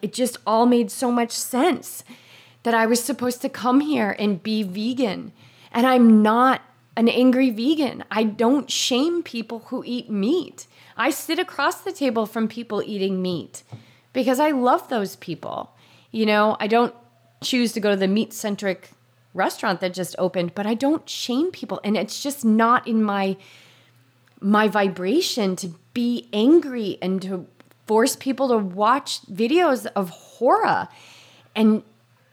It just all made so much sense that I was supposed to come here and be vegan. And I'm not an angry vegan. I don't shame people who eat meat. I sit across the table from people eating meat because I love those people. You know, I don't choose to go to the meat centric restaurant that just opened, but I don't shame people and it's just not in my my vibration to be angry and to force people to watch videos of horror. And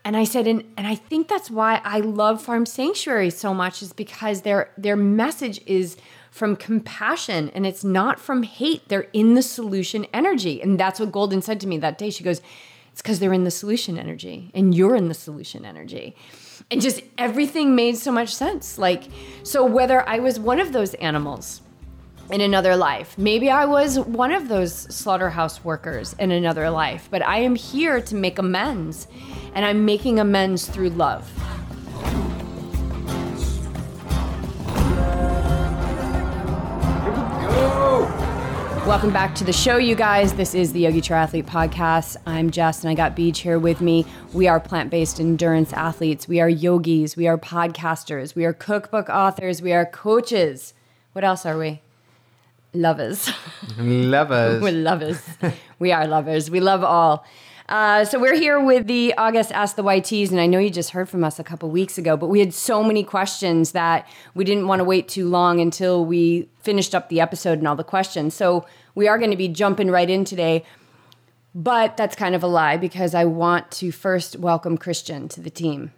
and I said, and, and I think that's why I love Farm Sanctuary so much, is because their their message is from compassion and it's not from hate. They're in the solution energy. And that's what Golden said to me that day. She goes, It's because they're in the solution energy and you're in the solution energy. And just everything made so much sense. Like, so whether I was one of those animals in another life. Maybe I was one of those slaughterhouse workers in another life, but I am here to make amends, and I'm making amends through love. Welcome back to the show, you guys. This is the Yogi Triathlete Podcast. I'm Jess, and I got Beej here with me. We are plant based endurance athletes. We are yogis. We are podcasters. We are cookbook authors. We are coaches. What else are we? Lovers. Lovers. we're lovers. we are lovers. We love all. Uh, so we're here with the August Ask the YTs, and I know you just heard from us a couple weeks ago, but we had so many questions that we didn't want to wait too long until we finished up the episode and all the questions. So we are going to be jumping right in today, but that's kind of a lie because I want to first welcome Christian to the team.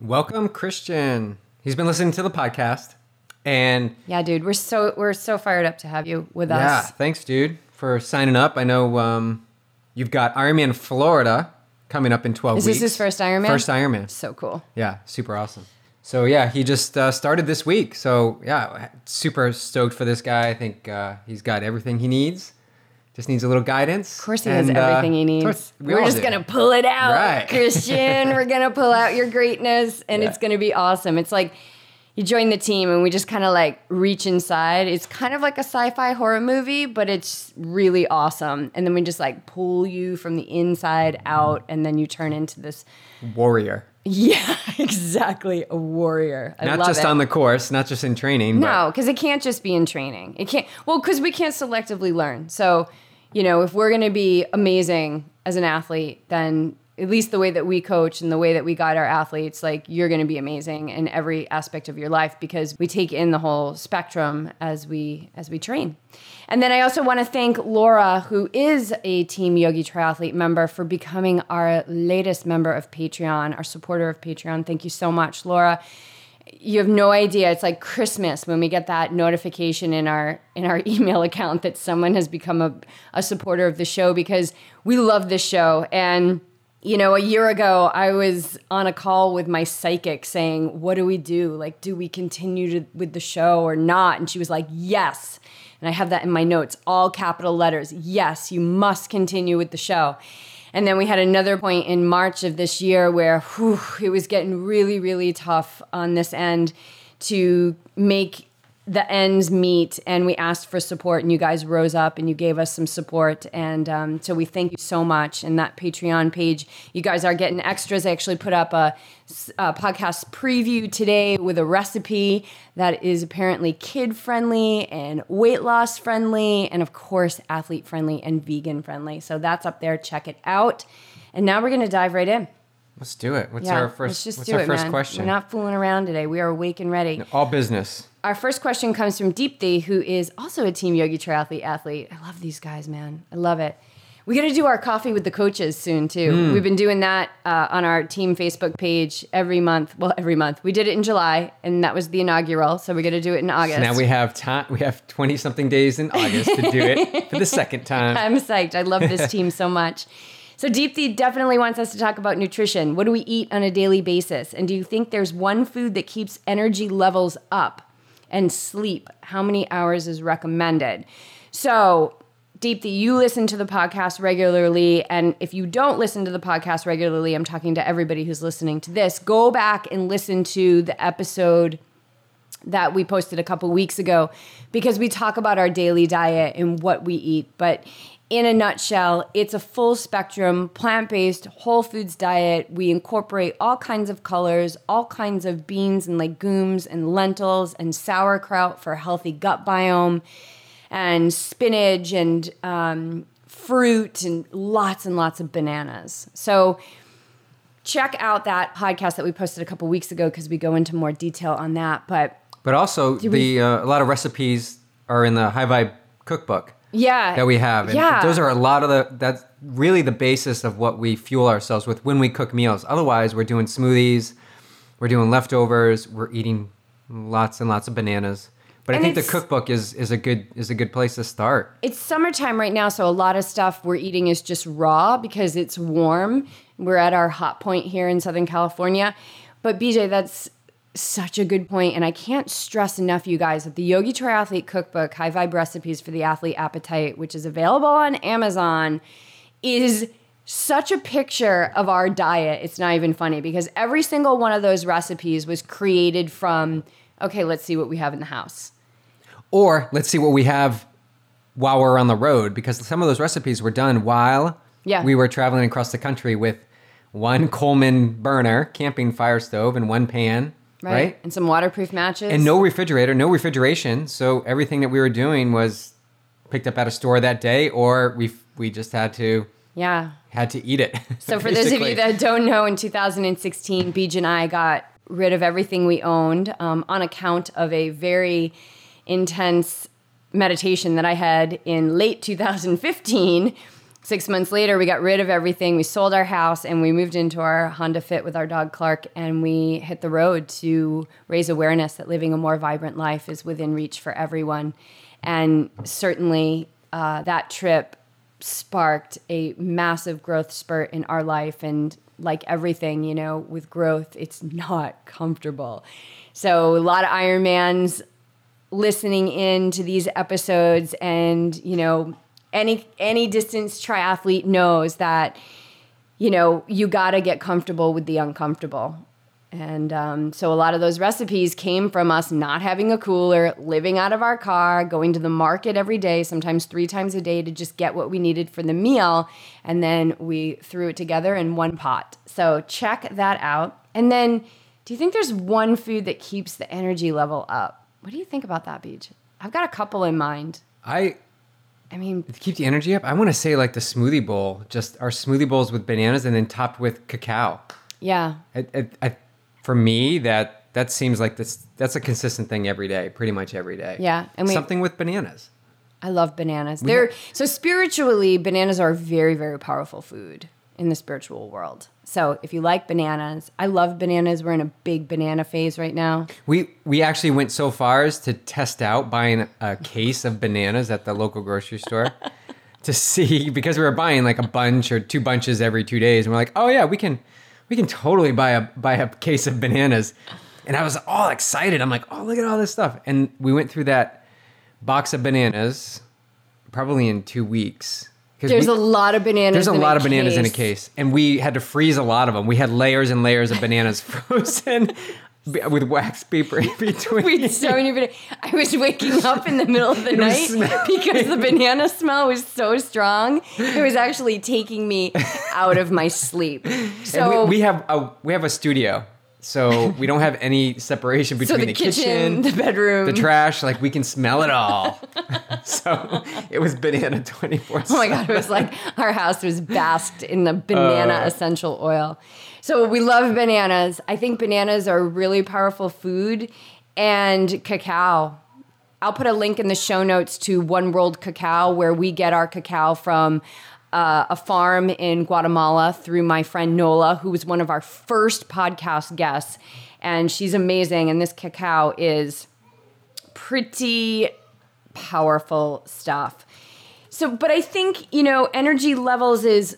Welcome, Christian. He's been listening to the podcast, and Yeah, dude, we're so we're so fired up to have you with yeah, us. Yeah, thanks, dude, for signing up. I know um, you've got Ironman Florida coming up in 12 Is weeks. this his first Ironman? First Ironman. So cool. Yeah, super awesome. So yeah, he just uh, started this week. So yeah, super stoked for this guy. I think uh, he's got everything he needs. Just needs a little guidance. Of course, he has And, uh, everything he needs. we We're just do. gonna pull it out, Right. Christian. We're gonna pull out your greatness, and it's gonna be awesome. It's like you join the team, and we just kind of like reach inside. It's kind of like a sci-fi horror movie, but it's really awesome. And then we just like pull you from the inside out, and then you turn into this. warrior. Yeah, exactly, a warrior. I Not just it. on the course, not just in training. No, because it can't just be in training. It can't. Well, because we can't selectively learn. So, you know, if we're going to be amazing as an athlete, then at least the way that we coach and the way that we guide our athletes, like you're going to be amazing in every aspect of your life because we take in the whole spectrum as we as we train. And then I also want to thank Laura, who is a Team Yogi Triathlete member, for becoming our latest member of Patreon, our supporter of Patreon. Thank you so much, Laura you have no idea it's like christmas when we get that notification in our in our email account that someone has become a, a supporter of the show because we love this show and you know a year ago i was on a call with my psychic saying what do we do? Like do we continue to, with the show or not? And she was like yes. And i have that in my notes all capital letters. Yes you must continue with the show. And then we had another point in March of this year where whew, it was getting really, really tough on this end to make the ends meet. And we asked for support, and you guys rose up and you gave us some support. And um, so we thank you so much. And that Patreon page, you guys are getting extras. I actually put up a, a podcast preview today with a recipe that is apparently kid friendly and weight loss friendly, and of course, athlete friendly and vegan friendly. So that's up there. Check it out. And now we're going to dive right in. Let's do it. What's Yeah, our let's first? just what's do our it, first man. question? We're not fooling around today. We are awake and ready. All business. Our first question comes from Deepthi, who is also a Team Yogi Triathlete athlete. I love these guys, man. I love it. We got to do our coffee with the coaches soon too. Hmm. We've been doing that uh, on our team Facebook page every month. Well, every month. We did it in July, and that was the inaugural. So we're gonna do it in August. So now we have time. We have twenty something days in August to do it for the second time. I'm psyched. I love this team so much. So Deepthi definitely wants us to talk about nutrition. What do we eat on a daily basis? And do you think there's one food that keeps energy levels up? And sleep, how many hours is recommended? So, Deepthi, you listen to the podcast regularly. And if you don't listen to the podcast regularly, I'm talking to everybody who's listening to this, go back and listen to the episode that we posted a couple weeks ago because we talk about our daily diet and what we eat. But in a nutshell, it's a full spectrum, plant based, whole foods diet. We incorporate all kinds of colors, all kinds of beans and legumes and lentils and sauerkraut for healthy gut biome, and spinach and um, fruit and lots and lots of bananas. So, check out that podcast that we posted a couple weeks ago because we go into more detail on that. But But also, the uh, a lot of recipes are in the High Vibe cookbook yeah, that we have. And yeah, those are a lot of the that's really the basis of what we fuel ourselves with when we cook meals. Otherwise, we're doing smoothies, we're doing leftovers, we're eating lots and lots of bananas. But And I think the cookbook is is a good is a good place to start. it's summertime right now, so a lot of stuff we're eating is just raw because it's warm. We're at our hot point here in Southern California. But BJ, that's such a good point, and I can't stress enough, you guys, that the Yogi Triathlete Cookbook, High Vibe Recipes for the Athlete Appetite, which is available on Amazon, is such a picture of our diet. It's not even funny because every single one of those recipes was created from, okay, let's see what we have in the house. Or let's see what we have while we're on the road because some of those recipes were done while Yeah. we were traveling across the country with one Coleman burner, camping fire stove, and one pan, right? And some waterproof matches. And no refrigerator, no refrigeration. So everything that we were doing was picked up at a store that day, or we we just had to Yeah. had to eat it. So for those of you that don't know, in 2016, Beej and I got rid of everything we owned um, on account of a very intense meditation that I had in late 2015. Six months later, we got rid of everything. We sold our house and we moved into our Honda Fit with our dog Clark, and we hit the road to raise awareness that living a more vibrant life is within reach for everyone. And certainly, uh, that trip sparked a massive growth spurt in our life. And like everything, you know, with growth, it's not comfortable. So, a lot of Ironmans listening in to these episodes and you know any any distance triathlete knows that you know you got to get comfortable with the uncomfortable. And um, so a lot of those recipes came from us not having a cooler living out of our car going to the market every day sometimes three times a day to just get what we needed for the meal. And then we threw it together in one pot. So check that out. And then do you think there's one food that keeps the energy level up? What do you think about that, Beej? I've got a couple in mind. I I mean, to keep the energy up. I want to say like the smoothie bowl, just our smoothie bowls with bananas and then topped with cacao. yeah, I, I, I, for me, that that seems like this. That's a consistent thing every day, pretty much every day. Yeah, and we- something with bananas. I love bananas. They're so spiritually, bananas are a very, very powerful food in the spiritual world. So if you like bananas, I love bananas. We're in a big banana phase right now. We we actually went so far as to test out buying a case of bananas at the local grocery store to see because we were buying like a bunch or two bunches every two days, and we're like, oh yeah, we can we can totally buy a buy a case of bananas, and I was all excited. I'm like, oh look at all this stuff, and we went through that box of bananas probably in two weeks. There's we- a lot of bananas. there's a in lot of bananas in a case. case, and we had to freeze a lot of them. We had layers and layers of bananas frozen with wax paper in between. With so many bananas. I was waking up in the middle of the night smelling. because the banana smell was so strong. It was actually taking me out of my sleep. So we, we have a we have a studio, so we don't have any separation so between the, the, kitchen, the bedroom, the trash. Like we can smell it all. so it was banana twenty four. Oh my god, it was like our house was basked in the banana Uh. essential oil. So we love bananas. I think bananas are really powerful food and cacao. I'll put a link in the show notes to One World Cacao where we get our cacao from uh, a farm in Guatemala through my friend Nola, who was one of our first podcast guests. And she's amazing. And this cacao is pretty powerful stuff. So, but I think, you know, energy levels is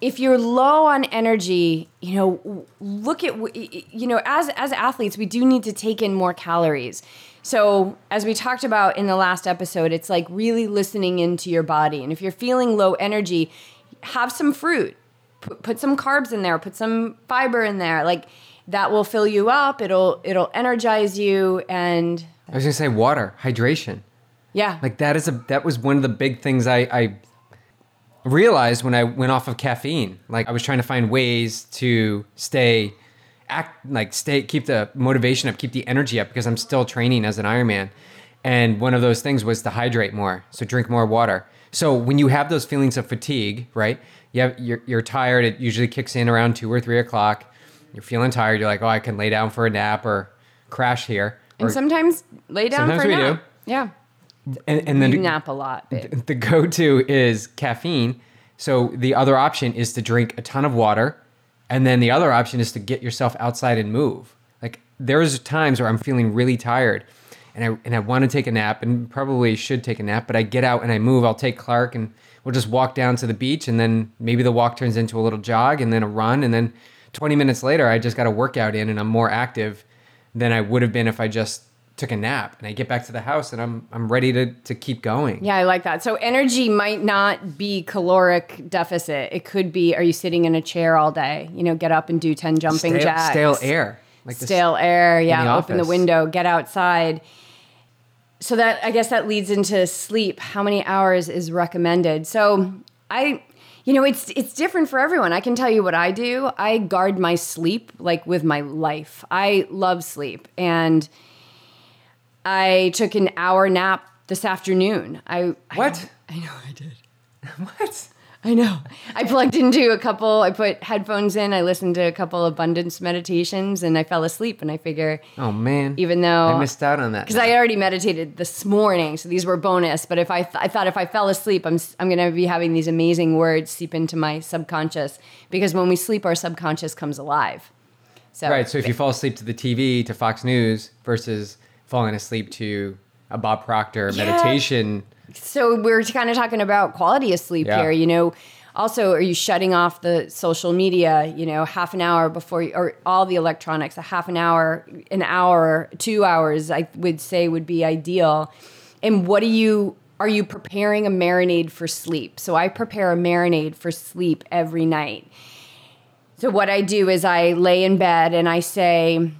if you're low on energy, you know, look at you know, as as athletes, we do need to take in more calories. So, as we talked about in the last episode, it's like really listening into your body. And if you're feeling low energy, have some fruit. Put, put some carbs in there, put some fiber in there. Like that will fill you up. It'll it'll energize you and I was gonna say water, hydration. yeah. Like that is a that was one of the big things I, I realized when I went off of caffeine, like I was trying to find ways to stay act like stay keep the motivation up, keep the energy up because I'm still training as an Ironman. And one of those things was to hydrate more, so drink more water. So when you have those feelings of fatigue, right? You have, you're, you're tired. It usually kicks in around two or three o'clock. You're feeling tired. You're like, oh, I can lay down for a nap or crash here. And Or- sometimes lay down Sometimes for a nap. do. Yeah. and, and then You nap a lot, babe. the go-to is caffeine. So the other option is to drink a ton of water, and then the other option is to get yourself outside and move. Like there's times where I'm feeling really tired, and I and I want to take a nap, and probably should take a nap, but I get out and I move. I'll take Clark, and we'll just walk down to the beach, and then maybe the walk turns into a little jog, and then a run, and then 20 minutes later, I just got a workout in, and I'm more active than I would have been if I just took a nap. And I get back to the house, and I'm I'm ready to to keep going. Yeah, I like that. So energy might not be caloric deficit. It could be are you sitting in a chair all day? You know, get up and do 10 jumping stale, jacks. stale air. Like Stale air, yeah. the open the window, get outside. So that I guess that leads into sleep. How many hours is recommended? So I you know, it's it's different for everyone. I can tell you what I do. I guard my sleep like with my life. I love sleep and I took an hour nap this afternoon. I I- What? I know I did. What? I know. I plugged into a couple, I put headphones in, I listened to a couple abundance meditations, and I fell asleep. And I figure, Oh man. even though I missed out on that. because I already meditated this morning, so these were bonus. But if I, th- I thought if I fell asleep, I'm I'm gonna be having these amazing words seep into my subconscious because when we sleep, our subconscious comes alive. So right. So if you fall asleep to the TV to Fox News versus falling asleep to a Bob Proctor Yeah. meditation, So we're kind of talking about quality of sleep Yeah. here. You know, also, are you shutting off the social media? You know, half an hour before, you, or all the electronics, a half an hour, an hour, two hours. I would say would be ideal. And what do you? Are you preparing a marinade for sleep? So I prepare a marinade for sleep every night. So what I do is I lay in bed and I say,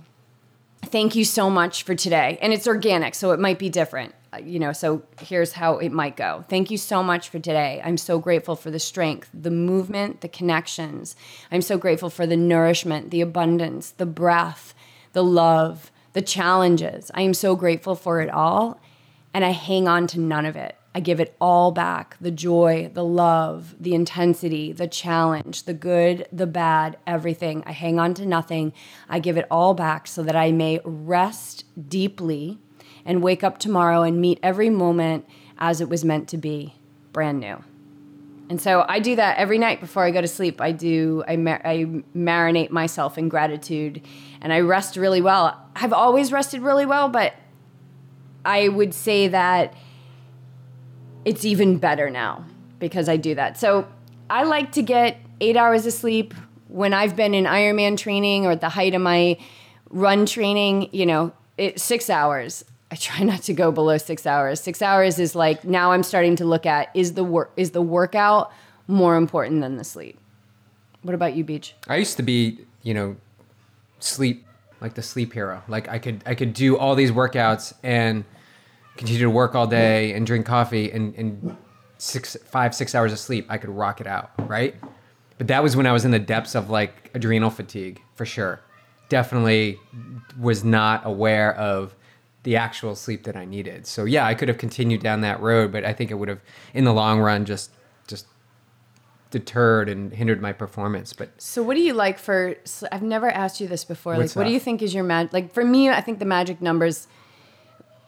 thank you so much for today. And it's organic, so it might be different. Uh, You know, so here's how it might go. Thank you so much for today. I'm so grateful for the strength, the movement, the connections. I'm so grateful for the nourishment, the abundance, the breath, the love, the challenges. I am so grateful for it all. And I hang on to none of it. I give it all back the joy, the love, the intensity, the challenge, the good, the bad, everything. I hang on to nothing. I give it all back so that I may rest deeply and wake up tomorrow and meet every moment as it was meant to be, brand new. And so I do that every night before I go to sleep. I do, I, mar- I marinate myself in gratitude and I rest really well. I've always rested really well, but I would say that it's even better now because I do that. So I like to get eight hours of sleep when I've been in Ironman training or at the height of my run training, you know, it, six hours. I try not to go below six hours. Six hours is like now I'm starting to look at is the work is the workout more important than the sleep. What about you, Beej? I used to be, you know, sleep like the sleep hero. Like I could I could do all these workouts and continue to work all day and drink coffee and and six five six hours of sleep I could rock it out, right? But that was when I was in the depths of like adrenal fatigue for sure. Definitely was not aware of the actual sleep that I needed. So yeah, I could have continued down that road, but I think it would have in the long run just just deterred and hindered my performance. But So, what do you like for? I've never asked you this before. Like, what do you think is your mag? Like for me, I think the magic numbers.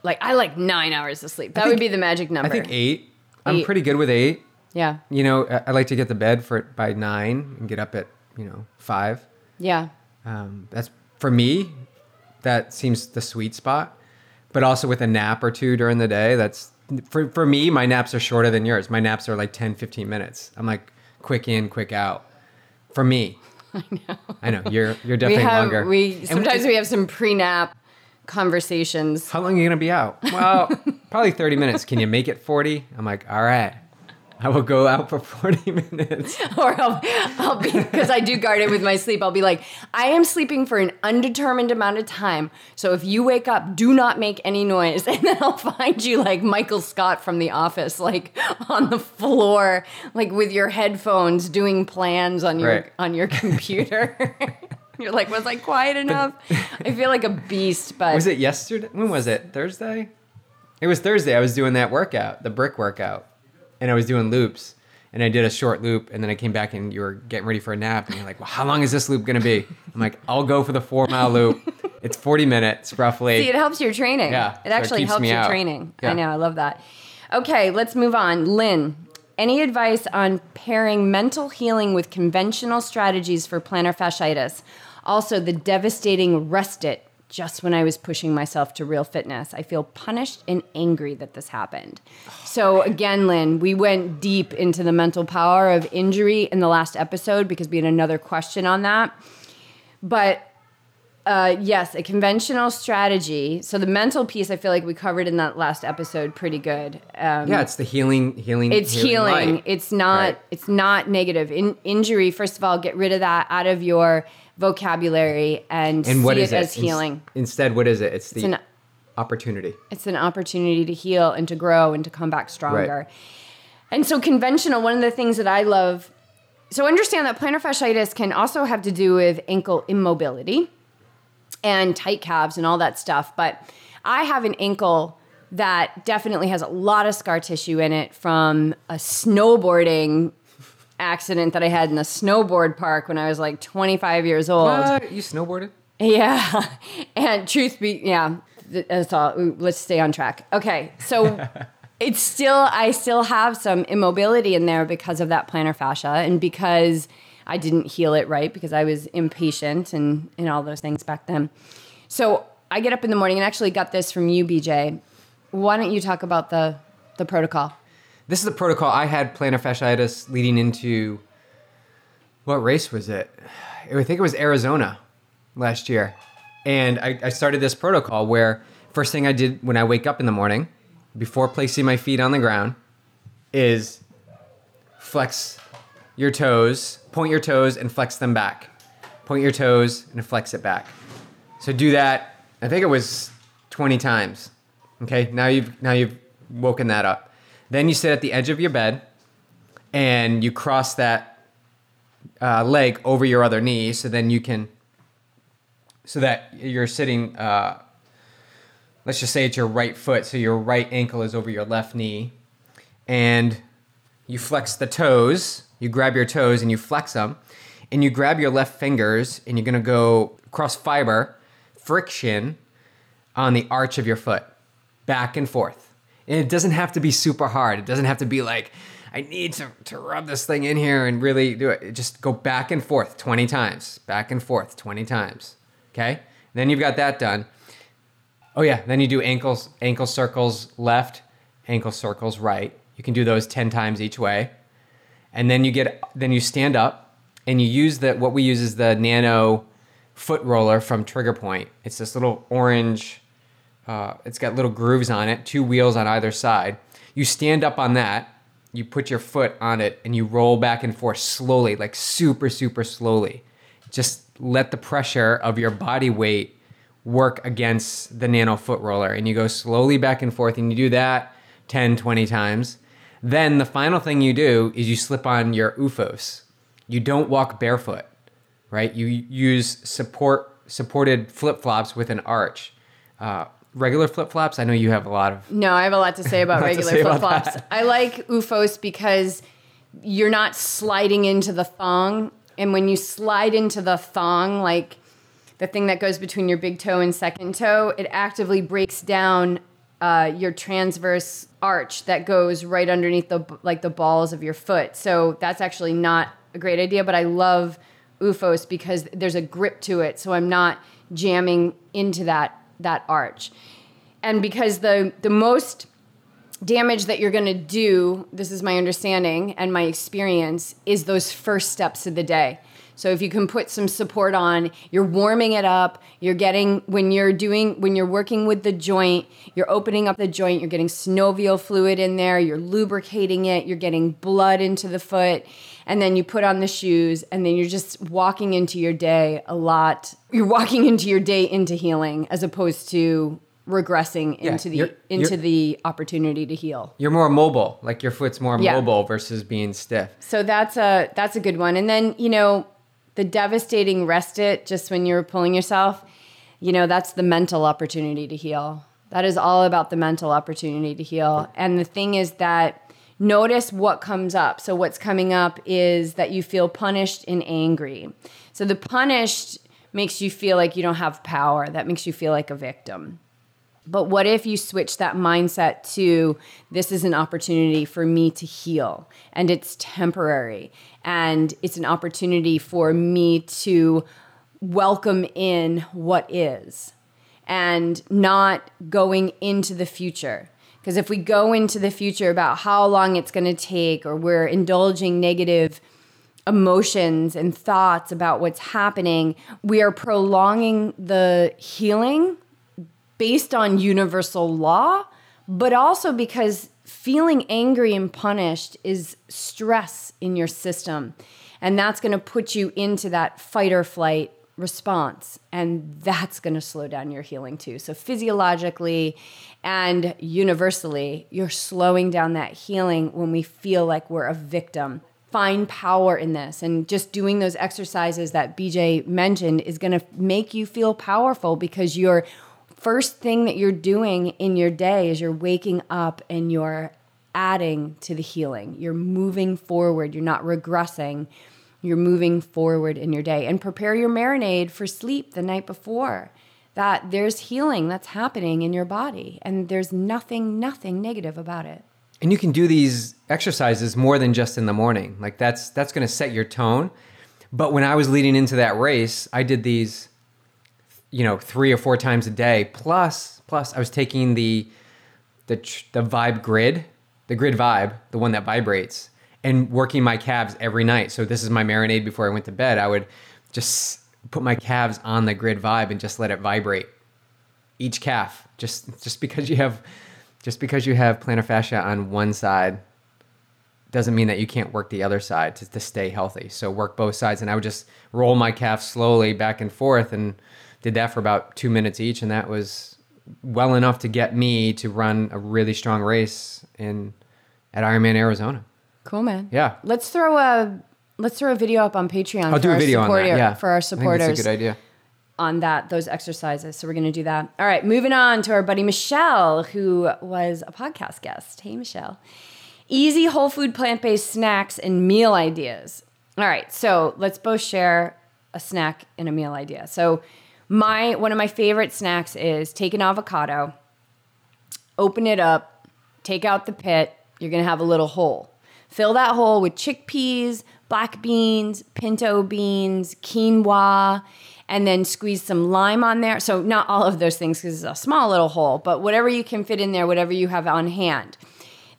Like I like nine hours of sleep. That would be the magic number. I think eight. I'm pretty good with eight. Yeah, You know, I I like to get to bed for by nine and get up at you know five. yeah. Um, that's for me. That seems the sweet spot. But also with a nap or two during the day, that's for for me. My naps are shorter than yours. My naps are like 10, 15 minutes. I'm like quick in, quick out. For me, I know. I know you're you're We definitely have longer. we sometimes it- we have some pre-nap conversations. How long are you gonna be out? Well, probably 30 minutes. Can you make it 40? I'm like, all right. I will go out for 40 minutes. or I'll, I'll be because I do guard it with my sleep. I'll be like, I am sleeping for an undetermined amount of time. So if you wake up, do not make any noise, and then I'll find you like Michael Scott from The Office, like on the floor, like with your headphones, doing plans on your Right. on your computer. You're like, was I quiet enough? I feel like a beast, but Was it yesterday? When was it? Thursday? It was Thursday. I was doing that workout, the brick workout, and I was doing loops. And I did a short loop, and then I came back and you were getting ready for a nap, and you're like, "Well, how long is this loop gonna be?" I'm like, "I'll go for the four mile loop. It's 40 minutes roughly." See, it helps your training. Yeah, It it actually keeps helps your out. training. Yeah. I know. I love that. Okay, let's move on. Lynn, any advice on pairing mental healing with conventional strategies for plantar fasciitis? Also, the devastating rest it just when I was pushing myself to real fitness. I feel punished and angry that this happened. So, again, Lynn, we went deep into the mental power of injury in the last episode because we had another question on that. But uh, yes, a conventional strategy. So the mental piece, I feel like we covered in that last episode pretty good. Um, yeah, it's the healing, healing. it's healing. light. It's not. Right. It's not negative. In injury, first of all, get rid of that out of your vocabulary and, And see what it is it? as healing. Ins- instead, what is it? It's the It's an opportunity. it's an opportunity to heal and to grow and to come back stronger. And so conventional, one of the things that I love, so understand that plantar fasciitis can also have to do with ankle immobility and tight calves and all that stuff. But I have an ankle that definitely has a lot of scar tissue in it from a snowboarding accident that I had in the snowboard park when I was like 25 years old. What? You snowboarded? Yeah. And truth be, yeah, th- that's all. Let's stay on track. Okay. So it's still, I still have some immobility in there because of that plantar fascia and because I didn't heal it right because I was impatient and, and all those things back then. So I get up in the morning and actually got this from you, BJ. Why don't you talk about the, the protocol? This is the protocol. I had plantar fasciitis leading into what race was it? I think it was Arizona last year. And I, I started this protocol where first thing I did when I wake up in the morning, before placing my feet on the ground, is flex your toes, point your toes and flex them back. Point your toes and flex it back. So do that. I think it was 20 times. Okay, now you've now you've woken that up. Then you sit at the edge of your bed and you cross that uh, leg over your other knee, so then you can, so that you're sitting. Uh, let's just say it's your right foot, so your right ankle is over your left knee, and you flex the toes. You grab your toes and you flex them, and you grab your left fingers and you're gonna go cross fiber, friction on the arch of your foot, back and forth. And it doesn't have to be super hard. It doesn't have to be like, I need to, to rub this thing in here and really do it. Just go back and forth 20 times, back and forth 20 times. Okay? Then you've got that done. Oh yeah, then you do ankles, ankle circles left, ankle circles right. You can do those 10 times each way. And then you get then you stand up and you use the what we use is the nano foot roller from Trigger Point. It's this little orange uh, it's got little grooves on it, two wheels on either side. You stand up on that, you put your foot on it, and you roll back and forth slowly, like super, super slowly. Just let the pressure of your body weight work against the nano foot roller. And you go slowly back and forth, and you do that 10, 20 times. Then the final thing you do is you slip on your OOFOS. You don't walk barefoot, right? You use support supported flip flops with an arch. Uh, regular flip flops. I know you have a lot of. No, I have a lot to say about regular flip flops. I like OOFOS because you're not sliding into the thong. And when you slide into the thong, like the thing that goes between your big toe and second toe, it actively breaks down uh, your transverse arch that goes right underneath the like the balls of your foot. So that's actually not a great idea. But I love OOFOS because there's a grip to it, so I'm not jamming into that that arch. And because the the most damage that you're going to do, this is my understanding and my experience, is those first steps of the day. So if you can put some support on, you're warming it up. You're getting when you're doing when you're working with the joint, you're opening up the joint, you're getting synovial fluid in there, you're lubricating it, you're getting blood into the foot, and then you put on the shoes and then you're just walking into your day a lot. You're walking into your day into healing as opposed to regressing Yeah, into the you're- into you're- the opportunity to heal. You're more mobile. Like your foot's more Yeah. mobile versus being stiff. So that's a that's a good one. And then you know the devastating rest it just when you're pulling yourself. You know that's the mental opportunity to heal. That is all about the mental opportunity to heal. And the thing is that notice what comes up. So what's coming up is that you feel punished and angry. So the punished makes you feel like you don't have power. That makes you feel like a victim. But what if you switch that mindset to this is an opportunity for me to heal and it's temporary and it's an opportunity for me to welcome in what is and not going into the future. Because if we go into the future about how long it's going to take or we're indulging negative emotions and thoughts about what's happening, we are prolonging the healing based on universal law, but also because feeling angry and punished is stress in your system. And that's going to put you into that fight or flight response. And that's going to slow down your healing too. So, physiologically and universally, you're slowing down that healing when we feel like we're a victim. Find power in this. And just doing those exercises that BJ mentioned is going to make you feel powerful because you're first thing that you're doing in your day is you're waking up and you're adding to the healing. You're moving forward. You're not regressing. You're moving forward in your day. And prepare your marinade for sleep the night before. That there's healing that's happening in your body. And there's nothing, nothing negative about it. And you can do these exercises more than just in the morning. Like that's that's going to set your tone. But when I was leading into that race, I did these you know, 3 or 4 times a day. Plus plus I was taking the the the vibe grid, the grid vibe, the one that vibrates and working my calves every night. So this is my marinade before I went to bed. I would just put my calves on the grid vibe and just let it vibrate each calf just just because you have just because you have plantar fascia on one side doesn't mean that you can't work the other side to, to stay healthy so work both sides and i would just roll my calves slowly back and forth and did that for about two minutes each and that was well enough to get me to run a really strong race in at ironman arizona Cool, man. Yeah. Let's throw a let's throw a video up on Patreon i'll for do a our video on that yeah for our supporters. that's a good idea on that those exercises. So we're going to do that. All right, moving on to our buddy Michelle, who was a podcast guest. Hey, Michelle. Easy whole food plant based snacks and meal ideas. All right, so let's both share a snack and a meal idea. So my one of my favorite snacks is take an avocado, open it up, take out the pit. You're to have a little hole. Fill that hole with chickpeas, black beans, pinto beans, quinoa, and then squeeze some lime on there. So, not all of those things because it's a small little hole, but whatever you can fit in there, whatever you have on hand.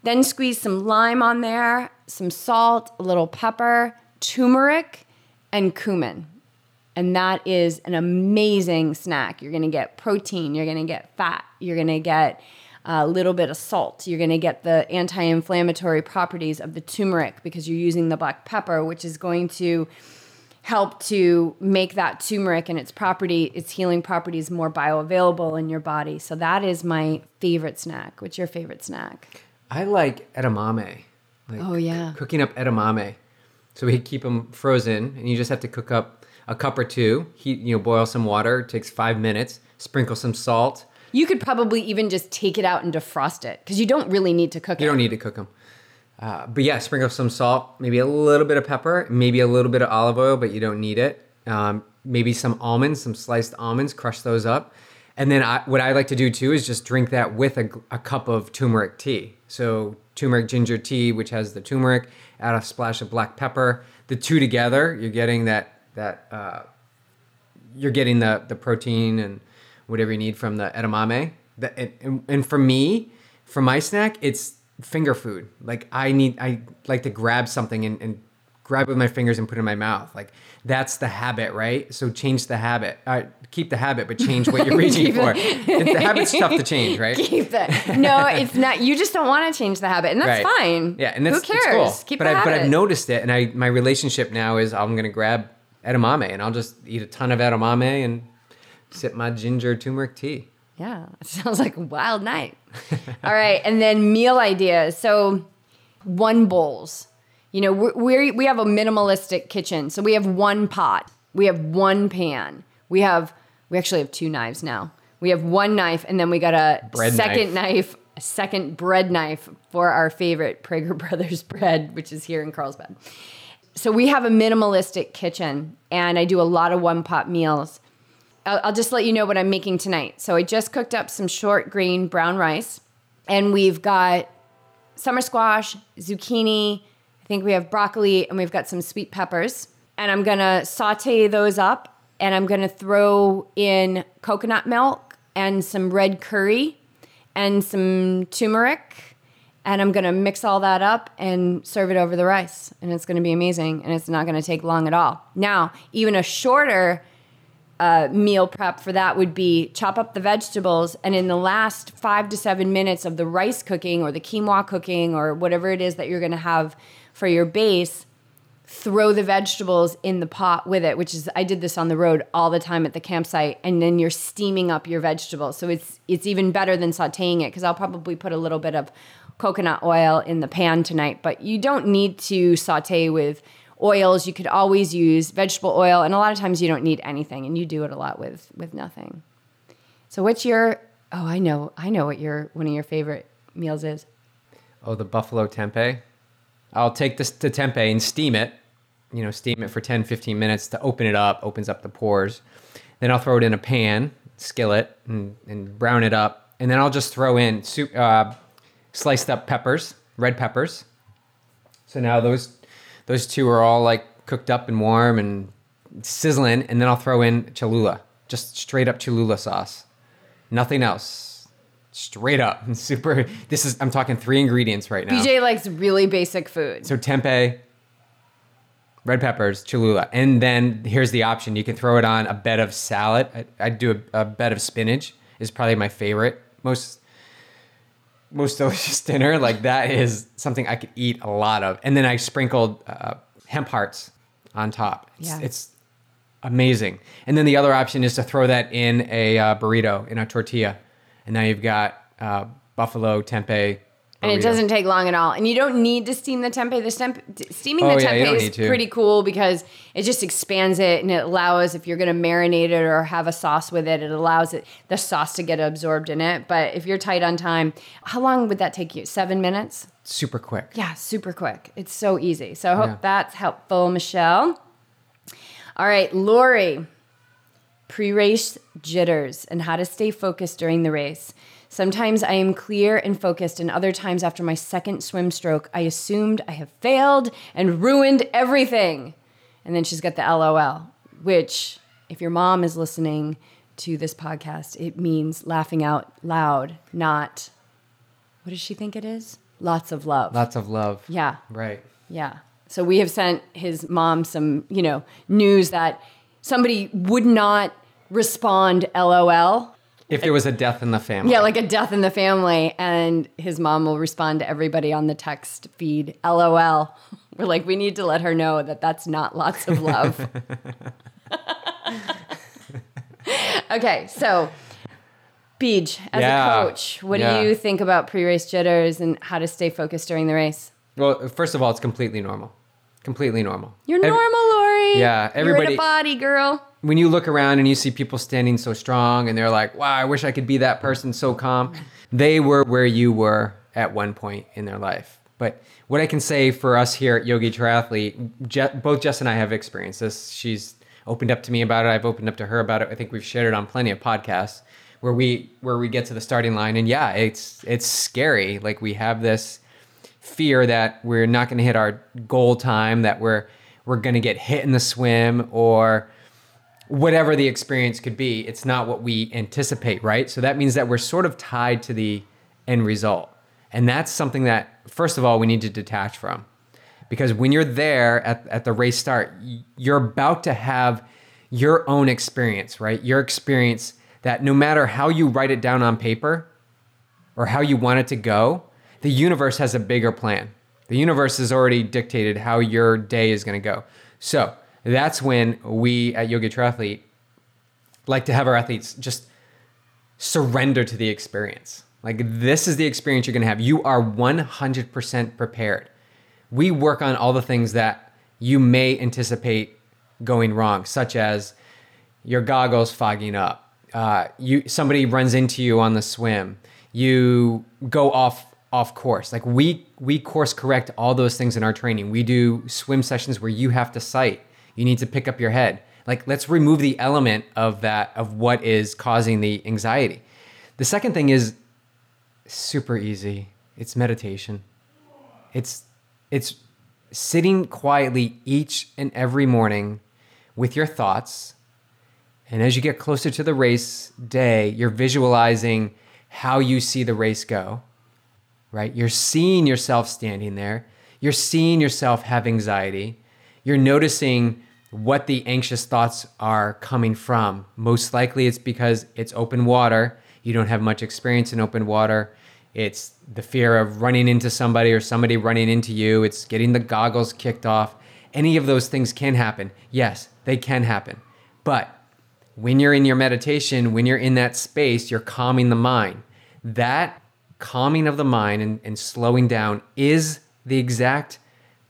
Then squeeze some lime on there, some salt, a little pepper, turmeric, and cumin. And that is an amazing snack. You're gonna get protein, you're gonna get fat, you're gonna get a little bit of salt, you're gonna get the anti inflammatory properties of the turmeric because you're using the black pepper, which is going to help to make that turmeric and its property, its healing properties more bioavailable in your body. So that is my favorite snack. What's your favorite snack? i like edamame like Oh, yeah. cooking up edamame. So we keep them frozen, and you just have to cook up a cup or two. Heat, you know, boil some water. It takes five minutes. Sprinkle some salt. You could probably even just take it out and defrost it because you don't really need to cook it. You it. don't need to cook them. Uh, but yeah, sprinkle some salt, maybe a little bit of pepper, maybe a little bit of olive oil, but you don't need it. Um, maybe some almonds, some sliced almonds, crush those up. And then I, what I like to do too is just drink that with a, a cup of turmeric tea. So turmeric ginger tea, which has the turmeric, add a splash of black pepper. The two together, you're getting that that uh, you're getting the the protein and whatever you need from the edamame. The, and, and, for me, for my snack, it's finger food. Like I need, I like to grab something and, and grab it with my fingers and put it in my mouth. Like that's the habit, right? So change the habit. Uh, keep the habit, but change what you're reaching for. it. The habit's tough to change, right? Keep that. No, it's not. You just don't want to change the habit, and that's Right. fine. Yeah, and that's who cares? cool. Keep but the I habit. but I've noticed it, and I my relationship now is I'm gonna grab edamame and I'll just eat a ton of edamame and sip my ginger turmeric tea. Yeah, it sounds like a wild night. All right, and then meal ideas. So, one bowls. You know, we we we have a minimalistic kitchen, so we have one pot, we have one pan, we have we actually have two knives now. We have one knife, and then we got a Bread second knife. a second bread knife for our favorite Prager Brothers bread, which is here in Carlsbad. So we have a minimalistic kitchen, and I do a lot of one pot meals. I'll, I'll just let you know what I'm making tonight. So I just cooked up some short grain brown rice, and we've got summer squash, zucchini. I think we have broccoli, and we've got some sweet peppers. And I'm gonna saute those up, and I'm gonna throw in coconut milk and some red curry and some turmeric. And I'm gonna mix all that up and serve it over the rice. And it's gonna be amazing. And it's not gonna take long at all. Now, even a shorter uh, meal prep for that would be chop up the vegetables and in the last five to seven minutes of the rice cooking or the quinoa cooking or whatever it is that you're going to have for your base throw the vegetables in the pot with it which is i did this on the road all the time at the campsite and then you're steaming up your vegetables so it's it's even better than sauteing it because i'll probably put a little bit of coconut oil in the pan tonight but you don't need to saute with oils you could always use vegetable oil and a lot of times you don't need anything and you do it a lot with with nothing so what's your oh i know i know what your one of your favorite meals is Oh, the buffalo tempeh. I'll take this the tempeh and steam it. You know, steam it for 10, 15 minutes to open it up, opens up the pores. Then I'll throw it in a pan, skillet, and, and brown it up. And then I'll just throw in soup, uh, sliced up peppers, red peppers. So now those those two are all like cooked up and warm and sizzling. And then I'll throw in Cholula, just straight up Cholula sauce. Nothing else. Straight up. Super. This is, I'm talking three ingredients right now. bj likes really basic food So tempeh, red peppers, Cholula, and then here's the option: you can throw it on a bed of salad. I, I'd do a, a bed of spinach. Is probably my favorite, most most delicious dinner. Like that is something I could eat a lot of. And then I sprinkled uh, hemp hearts on top. It's, Yeah. it's amazing. And then the other option is to throw that in a uh, burrito in a tortilla, and now you've got uh, buffalo tempeh. Oh, and it doesn't take long at all. And you don't need to steam the tempeh. The steaming Oh, the yeah, tempeh is pretty cool because it just expands it and it allows if you're going to marinate it or have a sauce with it, it allows it the sauce to get absorbed in it. But if you're tight on time, how long would that take you? Seven minutes? super quick. Yeah, super quick. It's so easy. So I hope Yeah. that's helpful, Michelle. All right, Lori. Pre race jitters and how to stay focused during the race. Sometimes I am clear and focused, and other times after my second swim stroke, I assumed I have failed and ruined everything. And then she's got the LOL, which, if your mom is listening to this podcast, it means laughing out loud, not what does she think it is? Lots of love. Lots of love. Yeah. Right. Yeah. So we have sent his mom some, you know, news that somebody would not respond LOL. If there was a death in the family. Yeah, like a death in the family. And his mom will respond to everybody on the text feed LOL. We're like, we need to let her know that that's not lots of love. okay. So, Beej, as Yeah. a coach, what Yeah. do you think about pre race jitters and how to stay focused during the race? Well, first of all, it's completely normal. Completely normal. You're Every- normal, Lori. Yeah, You're in everybody- a body, girl. When you look around and you see people standing so strong and they're like, wow, I wish I could be that person so calm. They were where you were at one point in their life. But what I can say for us here at Yogi Triathlete, Je- both Jess and I have experienced this. She's opened up to me about it. I've opened up to her about it. I think we've shared it on plenty of podcasts where we where we get to the starting line and yeah, it's it's scary. Like we have this fear that we're not going to hit our goal time, that we're we're going to get hit in the swim or whatever the experience could be. It's not what we anticipate, right? So that means that we're sort of tied to the end result. And that's something that first of all we need to detach from. because when you're there at, at the race start, you're about to have your own experience, right? Your experience that no matter how you write it down on paper or how you want it to go, the universe has a bigger plan. The universe has already dictated how your day is going to go. So that's when we at Yogi Triathlete like to have our athletes just surrender to the experience. Like this is the experience you're going to have. You are 100% prepared. We work on all the things that you may anticipate going wrong, such as your goggles fogging up. Uh, you somebody runs into you on the swim. You go off off course. Like we we course correct all those things in our training. We do swim sessions where you have to sight. You need to pick up your head. Like let's remove the element of that of what is causing the anxiety. The second thing is super easy. It's meditation. It's it's sitting quietly each and every morning with your thoughts. And as you get closer to the race day, you're visualizing how you see the race go. Right? You're seeing yourself standing there. You're seeing yourself have anxiety. You're noticing what the anxious thoughts are coming from. Most likely it's because it's open water. You don't have much experience in open water. It's the fear of running into somebody or somebody running into you. It's getting the goggles kicked off. Any of those things can happen. Yes, they can happen. But when you're in your meditation, when you're in that space, you're calming the mind. That calming of the mind and, and slowing down is the exact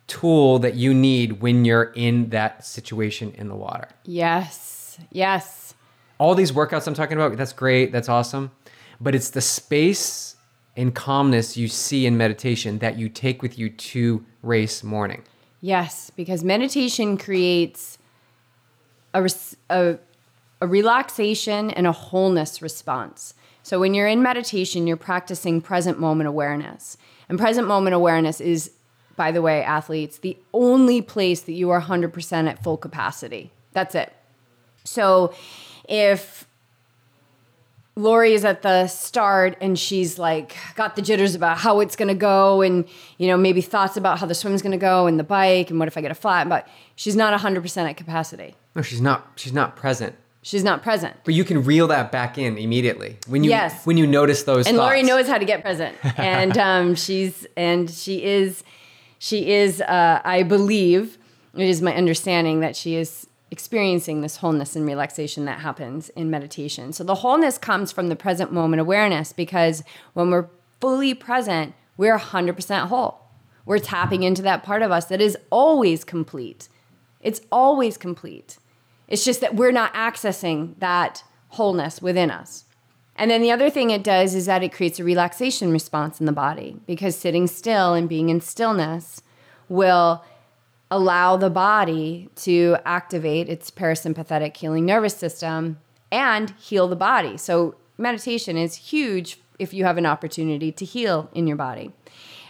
tool that you need when you're in that situation in the water. Yes. Yes. All these workouts I'm talking about, that's great, that's awesome. But it's the space and calmness you see in meditation that you take with you to race morning. Yes, because meditation creates a, a, a relaxation and a wholeness response. So when you're in meditation, you're practicing present moment awareness. And present moment awareness is, by the way, athletes, the only place that you are 100% at full capacity. That's it. So if Lori is at the start and she's like got the jitters about how it's gonna go and you know maybe thoughts about how the swim's gonna go and the bike and what if I get a flat but she's not 100% at capacity. No, she's not she's not present. She's not present. But you can reel that back in immediately when you Yes. when you notice those And thoughts. Lori knows how to get present. And um, she's and she is she is uh, I believe it is my understanding that she is experiencing this wholeness and relaxation that happens in meditation. So the wholeness comes from the present moment awareness because when we're fully present, we're 100% whole. We're tapping into that part of us that is always complete. It's always complete. It's just that we're not accessing that wholeness within us. And then the other thing it does is that it creates a relaxation response in the body because sitting still and being in stillness will allow the body to activate its parasympathetic healing nervous system and heal the body. So, meditation is huge if you have an opportunity to heal in your body.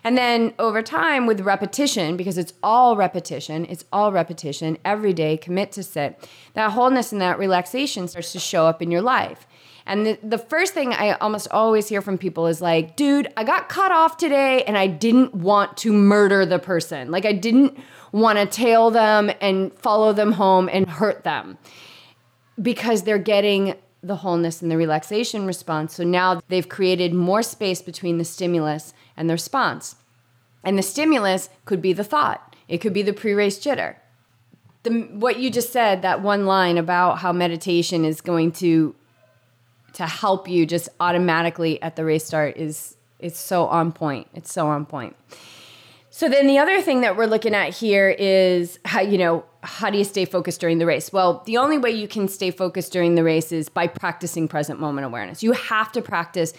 And then over time, with repetition, because it's all repetition, it's all repetition, every day, commit to sit, that wholeness and that relaxation starts to show up in your life. And the, the first thing I almost always hear from people is like, dude, I got cut off today and I didn't want to murder the person. Like, I didn't want to tail them and follow them home and hurt them because they're getting the wholeness and the relaxation response. So now they've created more space between the stimulus and the response. And the stimulus could be the thought, it could be the pre race jitter. The, what you just said, that one line about how meditation is going to to help you just automatically at the race start is it's so on point. It's so on point. So then the other thing that we're looking at here is how you know how do you stay focused during the race? Well, the only way you can stay focused during the race is by practicing present moment awareness. You have to practice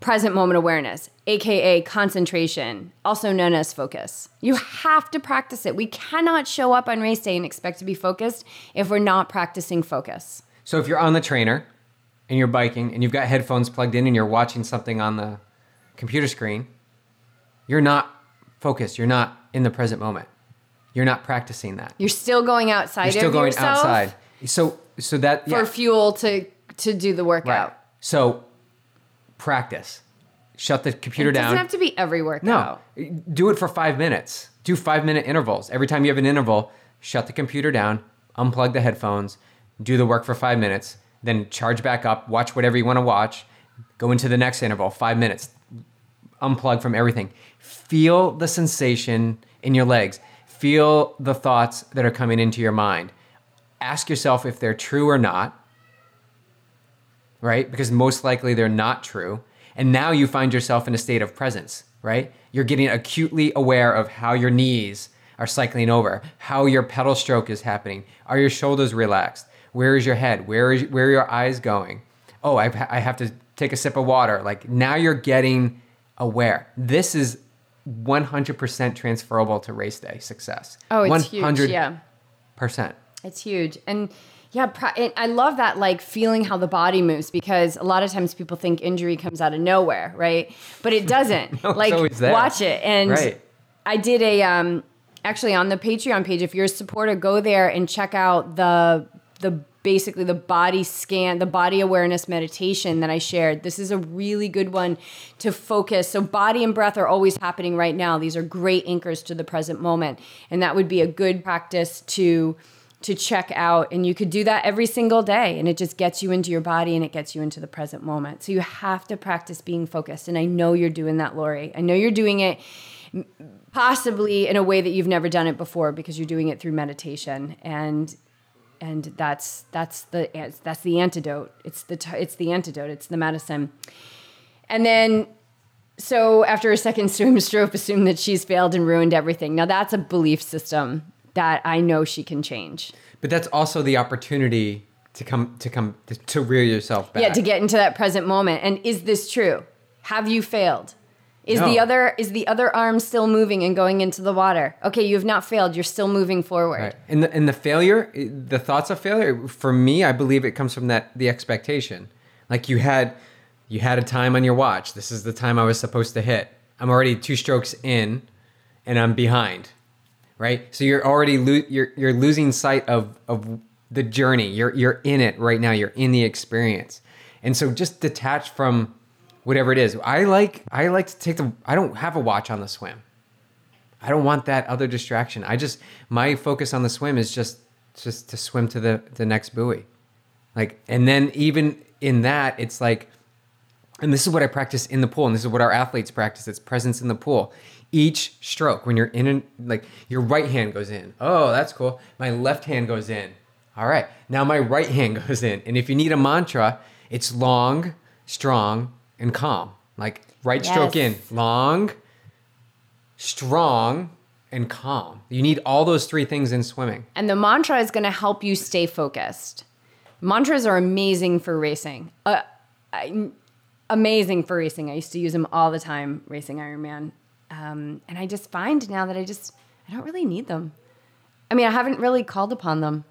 present moment awareness, aka concentration, also known as focus. You have to practice it. We cannot show up on race day and expect to be focused if we're not practicing focus. So if you're on the trainer and you're biking and you've got headphones plugged in and you're watching something on the computer screen, you're not focused. You're not in the present moment. You're not practicing that. You're still going outside You're still going yourself outside. So so that for yeah. fuel to to do the workout. Right. So practice. shut the computer It down. doesn't have to be every workout. No, do it for five minutes. Do five minute intervals. Every time you have an interval, shut the computer down, unplug the headphones, do the work for five minutes, then charge back up, watch whatever you want to watch, go into the next interval, five minutes, unplug from everything. Feel the sensation in your legs, feel the thoughts that are coming into your mind. Ask yourself if they're true or not right? Because most likely they're not true. And now you find yourself in a state of presence, right? You're getting acutely aware of how your knees are cycling over, how your pedal stroke is happening. Are your shoulders relaxed? Where is your head? Where is where are your eyes going? Oh, I've, I have to take a sip of water. Like now you're getting aware. This is 100% transferable to race day success. Oh, it's huge. Yeah. Percent. It's huge. And yeah, I love that, like feeling how the body moves because a lot of times people think injury comes out of nowhere, right? But it doesn't. No, like, watch it. And Right. I did a, um, actually on the Patreon page, if you're a supporter, go there and check out the, the, basically the body scan, the body awareness meditation that I shared. This is a really good one to focus. So body and breath are always happening right now. These are great anchors to the present moment. And that would be a good practice to to check out and you could do that every single day and it just gets you into your body and it gets you into the present moment. So you have to practice being focused and I know you're doing that, Lori. I know you're doing it possibly in a way that you've never done it before because you're doing it through meditation and and that's that's the that's the antidote. It's the it's the antidote. It's the medicine. And then so after a second swim stroke assume that she's failed and ruined everything. Now that's a belief system that i know she can change. But that's also the opportunity to come to come to, to reel yourself back. yeah to get into that present moment. And is this true? Have you failed is the other is the other arm still moving and going into the water okay you have not failed you're still moving forward Right. And the and the failure, the thoughts of failure, for me, I believe it comes from that the expectation. Like you had you had a time on your watch. This is the time I was supposed to hit. I'm already two strokes in, and I'm behind. Right. So you're already lo- you're you're losing sight of of the journey. You're you're in it right now. You're in the experience, and so just detach from whatever it is. I like I like to take the. I don't have a watch on the swim. I don't want that other distraction. I just my focus on the swim is just just to swim to the the next buoy. Like and then even in that it's like and this is what I practice in the pool and this is what our athletes practice. It's presence in the pool. Each stroke when you're in an, like your right hand goes in. Oh, that's cool. My left hand goes in. All right. Now my right hand goes in. And if you need a mantra, it's long, strong, and calm. Like right stroke in, long, strong and calm. You need all those three things in swimming. And the mantra is going to help you stay focused. Mantras are amazing for racing. Uh, I, amazing for racing. I used to use them all the time racing Ironman. Um, and I just find now that I just, I don't really need them. I mean, I haven't really called upon them.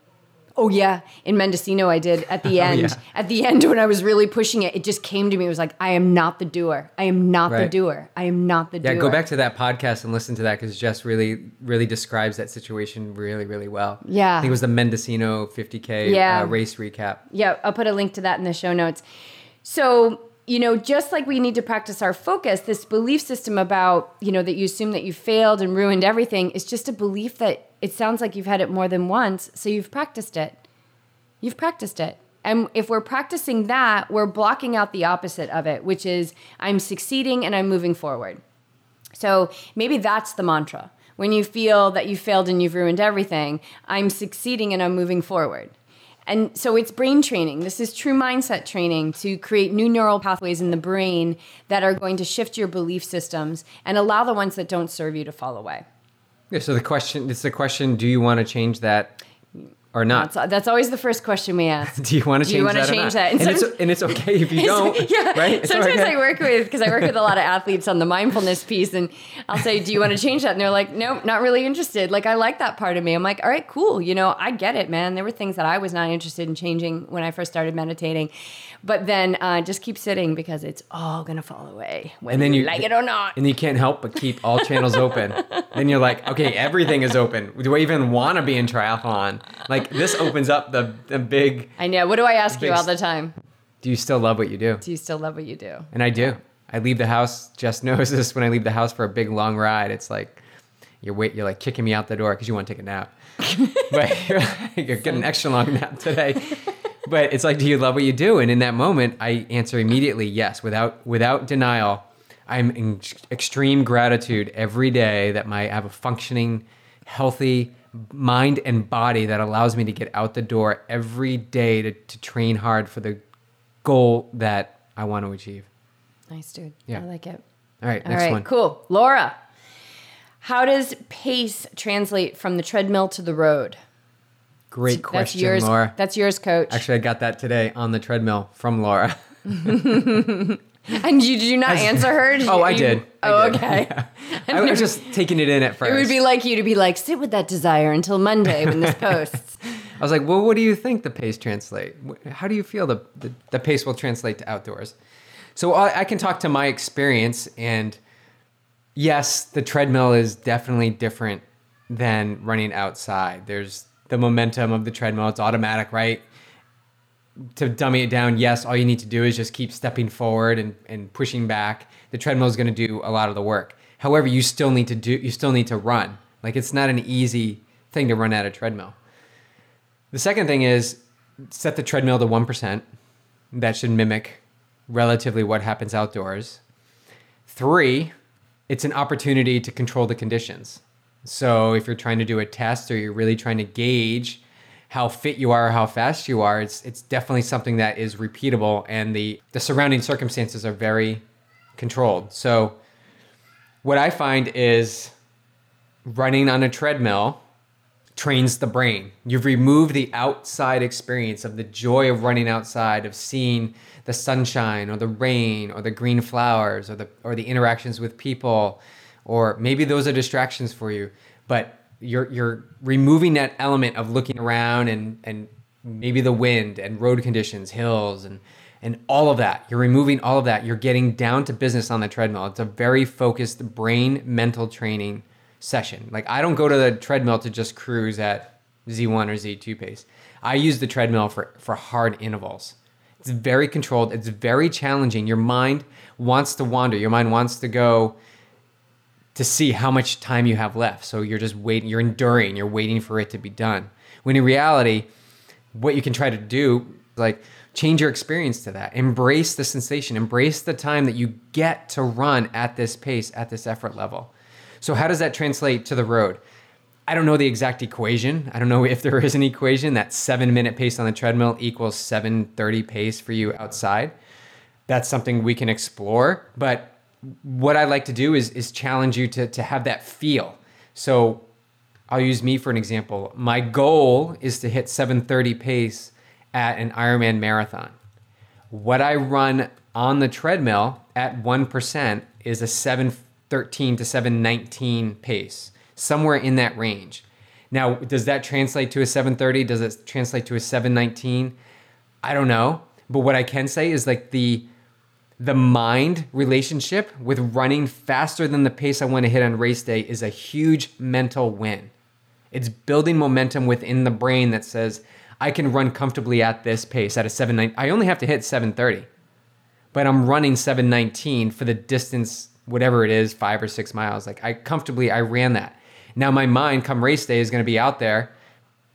Oh yeah, in Mendocino I did at the end. yeah. At the end when I was really pushing it, it just came to me. It was like, I am not the doer. I am not the doer. I am not the Yeah, doer. Yeah, go back to that podcast and listen to that because Jess really, really describes that situation really, really well. Yeah. I think it was the Mendocino 50K Yeah. uh, race recap. Yeah, I'll put a link to that in the show notes. So, you know, just like we need to practice our focus, this belief system about, you know, that you assume that you failed and ruined everything is just a belief that it sounds like you've had it more than once, so you've practiced it. You've practiced it. And if we're practicing that, we're blocking out the opposite of it, which is I'm succeeding and I'm moving forward. So maybe that's the mantra. When you feel that you failed and you've ruined everything, I'm succeeding and I'm moving forward. And so it's brain training. This is true mindset training to create new neural pathways in the brain that are going to shift your belief systems and allow the ones that don't serve you to fall away. Yeah, so the question, it's the question, do you want to change that or not? That's, that's always the first question we ask. do you want to Do change that change that? And, And it's, and it's okay if you don't, yeah. right? It's Sometimes okay. I work with because I work with a lot of athletes on the mindfulness piece, and I'll say, "Do you want to change that?" And they're like, "No, not really interested." Like I like that part of me. I'm like, "All right, cool. You know, I get it, man. There were things that I was not interested in changing when I first started meditating, but then uh, just keep sitting because it's all gonna fall away, whether And then you you- like it or not." and you can't help but keep all channels open. then you're like, okay, everything is open. Do I even want to be in triathlon? Like this opens up the the big. I know. What do I ask you all the time? Do you still love what you do? Do you still love what you do? And I do. I leave the house. Jess knows this. When I leave the house for a big long ride, it's like you're wait. You're like kicking me out the door because you want to take a nap. but you're, like, you're getting an extra long nap today. but it's like, do you love what you do? And in that moment, I answer immediately yes, without without denial. I'm in extreme gratitude every day that my I have a functioning, healthy mind and body that allows me to get out the door every day to, to train hard for the goal that I want to achieve. Nice, dude. Yeah. I like it. All right, All right, one. cool. Laura, how does pace translate from the treadmill to the road? Great question, that's yours. Laura. That's yours, coach. Actually, I got that today on the treadmill from Laura. and you did you not answer her? Did Oh, you- I did. I Oh, did. okay. I was just taking it in at first. It would be like you to be like, sit with that desire until Monday when this posts. I was like, well, what do you think the pace translate? How do you feel the, the, the pace will translate to outdoors? So I, I can talk to my experience, and yes, the treadmill is definitely different than running outside. There's the momentum of the treadmill, it's automatic, right? To dummy it down, yes, all you need to do is just keep stepping forward and, and pushing back. The treadmill is going to do a lot of the work. However, you still need to do you still need to run. Like it's not an easy thing to run at a treadmill. The second thing is set the treadmill to 1%. That should mimic relatively what happens outdoors. Three, it's an opportunity to control the conditions. So if you're trying to do a test or you're really trying to gauge how fit you are how fast you are, it's it's definitely something that is repeatable and the the surrounding circumstances are very controlled. So what I find is running on a treadmill trains the brain. You've removed the outside experience of the joy of running outside, of seeing the sunshine or the rain or the green flowers or the or the interactions with people, or maybe those are distractions for you. But you're you're removing that element of looking around and and maybe the wind and road conditions, hills and and all of that. You're removing all of that. You're getting down to business on the treadmill. It's a very focused brain mental training session. Like I don't go to the treadmill to just cruise at Z1 or Z2 pace. I use the treadmill for for hard intervals. It's very controlled. It's very challenging. Your mind wants to wander. Your mind wants to go to see how much time you have left. So you're just waiting, you're enduring, you're waiting for it to be done. When in reality, what you can try to do, is like change your experience to that. Embrace the sensation, embrace the time that you get to run at this pace, at this effort level. So, how does that translate to the road? I don't know the exact equation. I don't know if there is an equation that seven minute pace on the treadmill equals 730 pace for you outside. That's something we can explore. But what I like to do is, is challenge you to, to have that feel. So I'll use me for an example. My goal is to hit 730 pace at an Ironman marathon. What I run on the treadmill at 1% is a 713 to 719 pace, somewhere in that range. Now, does that translate to a 730? Does it translate to a 719? I don't know. But what I can say is like the the mind relationship with running faster than the pace I want to hit on race day is a huge mental win. It's building momentum within the brain that says, I can run comfortably at this pace at a 7 I only have to hit 730, but I'm running 719 for the distance, whatever it is, five or six miles. Like I comfortably, I ran that. Now my mind come race day is going to be out there.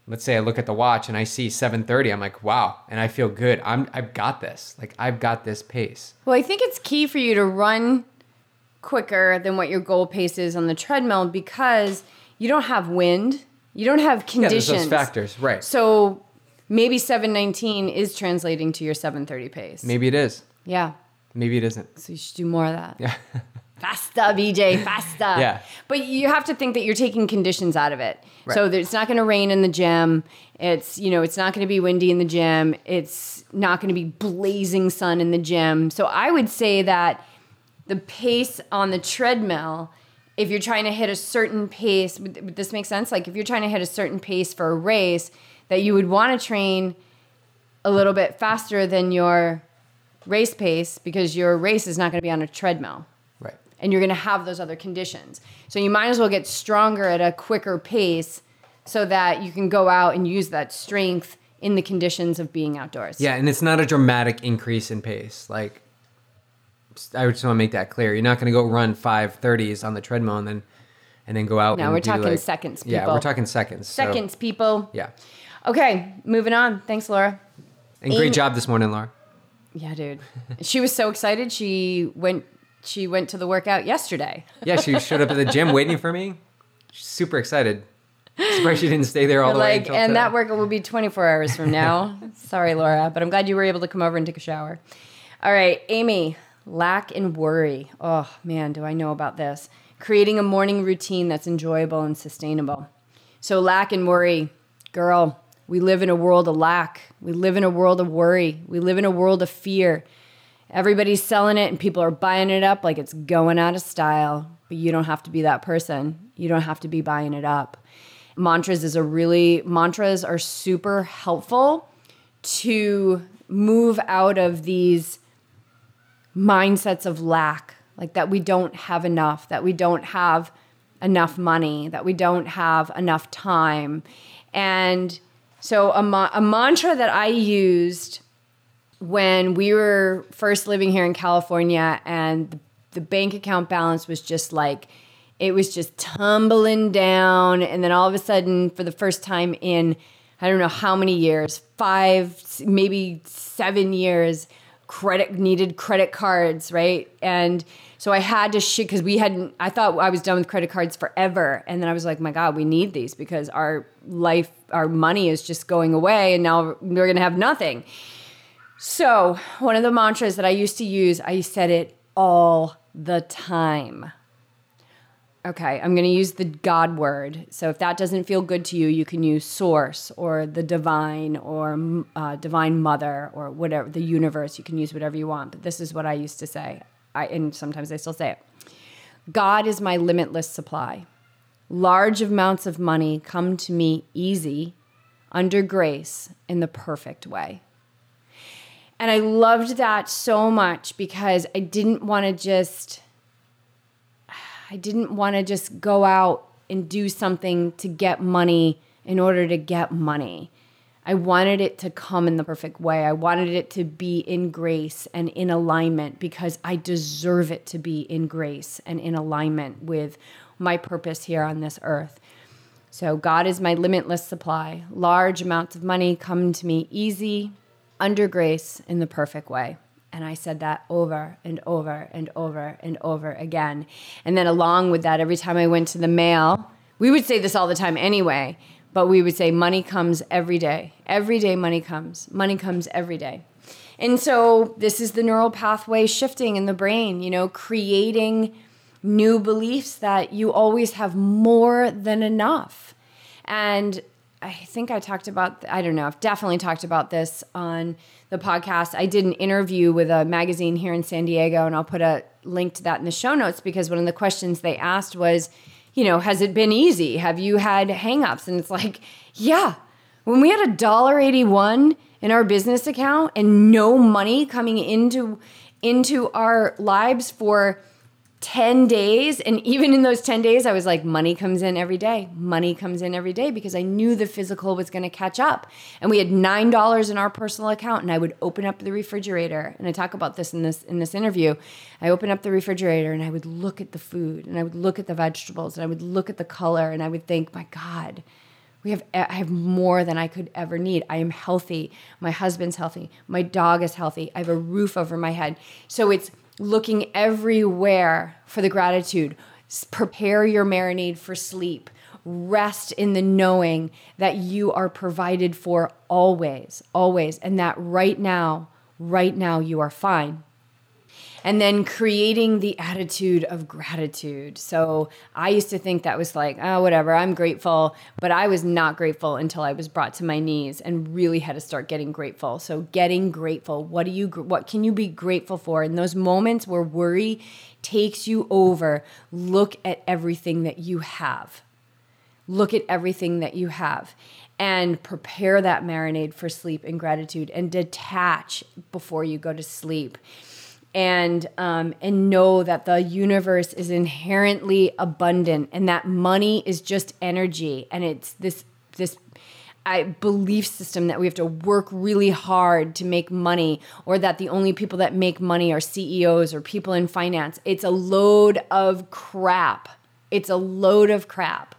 Let's say I look at the watch and I see 730. I'm like, wow. And I feel good. I'm, I've got this. Like I've got this pace. Well, I think it's key for you to run quicker than what your goal pace is on the treadmill because you don't have wind, you don't have conditions. Yeah, those factors. Right. So maybe 719 is translating to your 730 pace. Maybe it is. Yeah. Maybe it isn't. So you should do more of that. Yeah. Faster, Beej, faster. Yeah. But you have to think that you're taking conditions out of it. Right. So it's not going to rain in the gym. It's, you know, it's not going to be windy in the gym. It's not going to be blazing sun in the gym. So I would say that the pace on the treadmill, if you're trying to hit a certain pace, would this make sense? Like if you're trying to hit a certain pace for a race, that you would want to train a little bit faster than your race pace because your race is not going to be on a treadmill. And you're going to have those other conditions. So you might as well get stronger at a quicker pace so that you can go out and use that strength in the conditions of being outdoors. Yeah, and it's not a dramatic increase in pace. Like I just want to make that clear. You're not going to go run five thirties on the treadmill and then and then go out. No, we're talking like- seconds, people. Yeah, we're talking seconds. so- Seconds, people. yeah, Okay, moving on. Thanks, Laura. and great job this morning, Laura. Yeah, dude. she was so excited. She went. She went to the workout yesterday. Yeah, she showed up at the gym waiting for me. She's super excited. Surprised she didn't stay there all the way like, until and today. that workout will be 24 hours from now. Sorry, Laura, but I'm glad you were able to come over and take a shower. All right, Amy, lack and worry. Oh man, do I know about this? Creating a morning routine that's enjoyable and sustainable. So, lack and worry, girl. We live in a world of lack. We live in a world of worry. We live in a world of fear. Everybody's selling it and people are buying it up like it's going out of style. But you don't have to be that person. You don't have to be buying it up. Mantras is a really, mantras are super helpful to move out of these mindsets of lack, like that we don't have enough, that we don't have enough money, that we don't have enough time. And so a, ma- a mantra that I used when we were first living here in California and the, the bank account balance was just like it was just tumbling down and then all of a sudden for the first time in I don't know how many years, 5 maybe 7 years credit needed credit cards, right? And so I had to shit because we hadn't. I thought I was done with credit cards forever, and then I was like, my God, we need these because our life, our money is just going away, and now we're gonna have nothing. So one of the mantras that I used to use, I said it all the time. Okay, I'm going to use the God word. So if that doesn't feel good to you, you can use source or the divine or uh, divine mother or whatever, the universe. You can use whatever you want. But this is what I used to say. I, and sometimes I still say it God is my limitless supply. Large amounts of money come to me easy, under grace, in the perfect way. And I loved that so much because I didn't want to just I didn't want to just go out and do something to get money in order to get money. I wanted it to come in the perfect way. I wanted it to be in grace and in alignment because I deserve it to be in grace and in alignment with my purpose here on this earth. So, God is my limitless supply. Large amounts of money come to me easy, under grace, in the perfect way. And I said that over and over and over and over again. And then, along with that, every time I went to the mail, we would say this all the time anyway, but we would say, money comes every day. Every day, money comes. Money comes every day. And so, this is the neural pathway shifting in the brain, you know, creating new beliefs that you always have more than enough. And I think I talked about, I don't know, I've definitely talked about this on the podcast. I did an interview with a magazine here in San Diego, and I'll put a link to that in the show notes because one of the questions they asked was, you know, has it been easy? Have you had hangups? And it's like, yeah. When we had a dollar eighty-one in our business account and no money coming into into our lives for 10 days and even in those 10 days i was like money comes in every day money comes in every day because i knew the physical was going to catch up and we had $9 in our personal account and i would open up the refrigerator and i talk about this in this in this interview i open up the refrigerator and i would look at the food and i would look at the vegetables and i would look at the color and i would think my god we have I have more than I could ever need. I am healthy. My husband's healthy. My dog is healthy. I have a roof over my head. So it's looking everywhere for the gratitude. Prepare your marinade for sleep. Rest in the knowing that you are provided for always, always, and that right now, right now, you are fine and then creating the attitude of gratitude. So I used to think that was like, oh, whatever, I'm grateful. But I was not grateful until I was brought to my knees and really had to start getting grateful. So getting grateful. What do you, what can you be grateful for in those moments where worry takes you over? Look at everything that you have. Look at everything that you have and prepare that marinade for sleep and gratitude and detach before you go to sleep and um, and know that the universe is inherently abundant and that money is just energy and it's this this I, belief system that we have to work really hard to make money or that the only people that make money are CEOs or people in finance. It's a load of crap. It's a load of crap.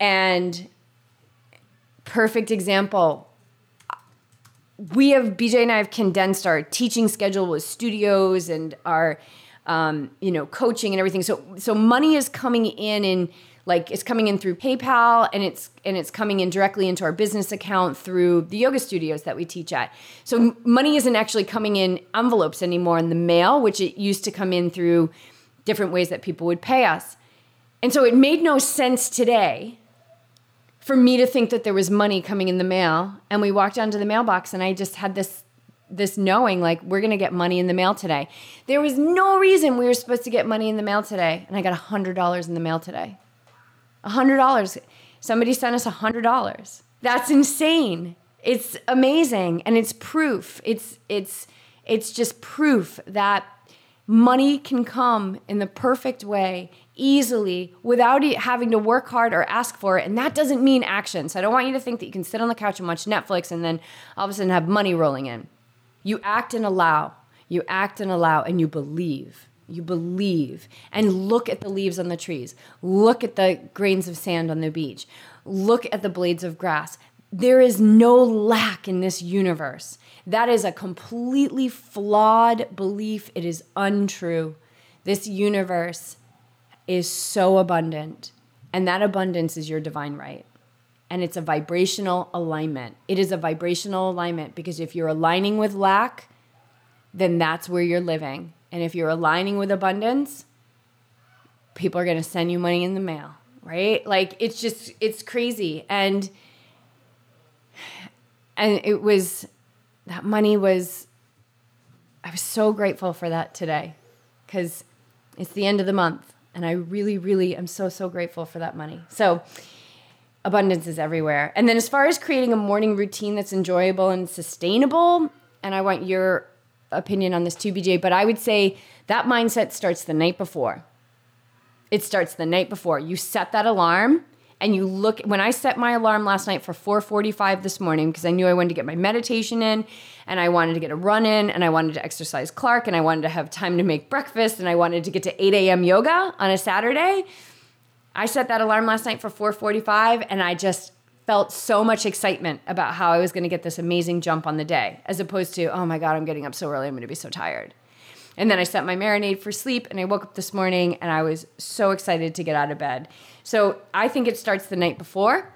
And perfect example we have Beej and I have condensed our teaching schedule with studios and our um, you know coaching and everything. So so money is coming in and like it's coming in through PayPal and it's and it's coming in directly into our business account through the yoga studios that we teach at. So money isn't actually coming in envelopes anymore in the mail, which it used to come in through different ways that people would pay us. And so it made no sense today for me to think that there was money coming in the mail. And we walked down to the mailbox and I just had this this knowing like we're gonna get money in the mail today. There was no reason we were supposed to get money in the mail today. And I got hundred dollars in the mail today. Hundred dollars. Somebody sent us hundred dollars. That's insane. It's amazing. And it's proof. It's it's it's just proof that money can come in the perfect way easily without having to work hard or ask for it. And that doesn't mean action. So I don't want you to think that you can sit on the couch and watch Netflix and then all of a sudden have money rolling in. You act and allow. You act and allow and you believe. You believe. And look at the leaves on the trees. Look at the grains of sand on the beach. Look at the blades of grass. There is no lack in this universe. That is a completely flawed belief. It is untrue. This universe is so abundant, and that abundance is your divine right. And it's a vibrational alignment. It is a vibrational alignment because if you're aligning with lack, then that's where you're living. And if you're aligning with abundance, people are going to send you money in the mail, right? Like it's just it's crazy. And and it was that money was I was so grateful for that today cuz it's the end of the month and I really, really am so, so grateful for that money. So, abundance is everywhere. And then, as far as creating a morning routine that's enjoyable and sustainable, and I want your opinion on this too, Beej, but I would say that mindset starts the night before. It starts the night before. You set that alarm and you look when I set my alarm last night for 4:45 this morning because I knew I wanted to get my meditation in and I wanted to get a run in and I wanted to exercise Clark and I wanted to have time to make breakfast and I wanted to get to 8 a.m. yoga on a Saturday. I set that alarm last night for 4:45 and I just felt so much excitement about how I was going to get this amazing jump on the day as opposed to oh my god I'm getting up so early I'm going to be so tired. And then I set my marinade for sleep and I woke up this morning and I was so excited to get out of bed. So I think it starts the night before.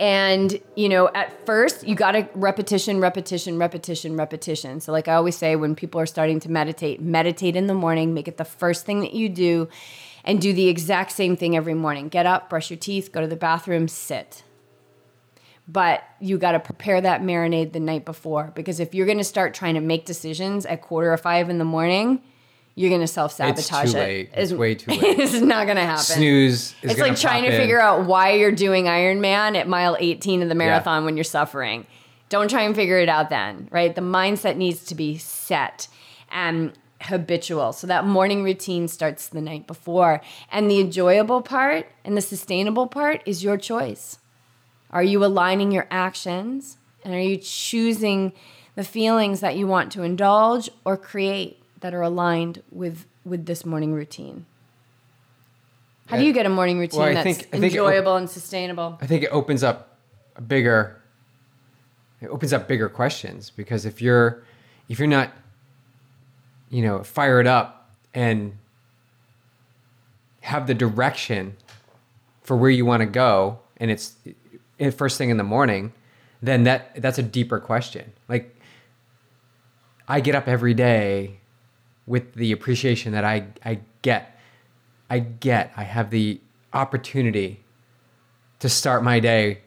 And, you know, at first you got to repetition, repetition, repetition, repetition. So, like I always say, when people are starting to meditate, meditate in the morning, make it the first thing that you do, and do the exact same thing every morning. Get up, brush your teeth, go to the bathroom, sit. But you got to prepare that marinade the night before because if you're going to start trying to make decisions at quarter of five in the morning, you're going to self sabotage it. late. It's way too late. it's not going to happen. Snooze. Is It's like trying to in. figure out why you're doing Ironman at mile 18 of the marathon when you're suffering. Don't try and figure it out then, right? The mindset needs to be set and habitual. So that morning routine starts the night before. And the enjoyable part and the sustainable part is your choice. Are you aligning your actions and are you choosing the feelings that you want to indulge or create that are aligned with with this morning routine? How do you get a morning routine Well, that's think- I think it- enjoyable and sustainable? I think it opens up a bigger it opens up bigger questions because if you're if you're not you know fired up and have the direction for where you want to go and it's Eh, first thing in the morning then that that's a deeper question like I get up every day with the appreciation that I I get I get I have the opportunity to start my day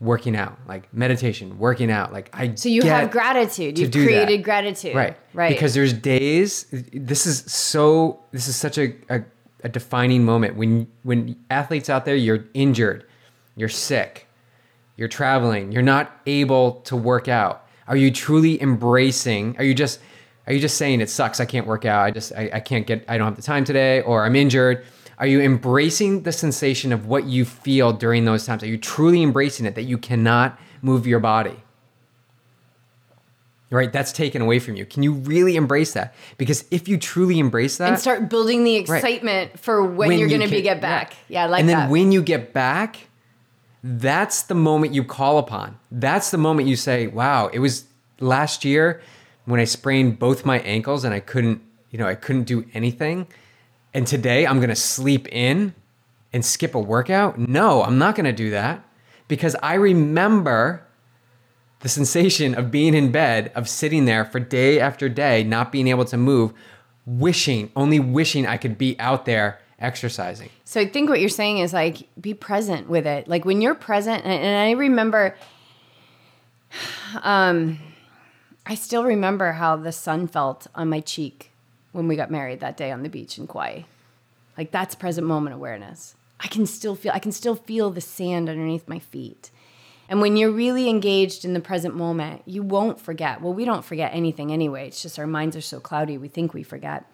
working out, like meditation, working out. Like I So you have gratitude. You've do that. created gratitude. Right. Right. Because there's days this is so this is such a, a, a defining moment when when athletes out there you're injured, you're sick, you're traveling, you're not able to work out. Are you truly embracing? Are you just are you just saying it sucks? I can't work out. I just I, I can't get I don't have the time today or I'm injured. Are you embracing the sensation of what you feel during those times? Are you truly embracing it that you cannot move your body? Right, that's taken away from you. Can you really embrace that? Because if you truly embrace that, and start building the excitement for when, when you're you going to be get back. Yeah, I like and then that. when you get back, that's the moment you call upon. That's the moment you say, "Wow, it was last year when I sprained both my ankles and I couldn't, you know, I couldn't do anything. And today I'm going to sleep in and skip a workout? No, I'm not going to do that because I remember the sensation of being in bed, of sitting there for day after day, not being able to move, wishing, only wishing I could be out there exercising. So I think what you're saying is like be present with it. Like when you're present, and, and I remember, um, I still remember how the sun felt on my cheek when we got married that day on the beach in Kauai. Like that's present moment awareness. I can still feel. I can still feel the sand underneath my feet. And when you're really engaged in the present moment, you won't forget. Well, we don't forget anything anyway. It's just our minds are so cloudy, we think we forget.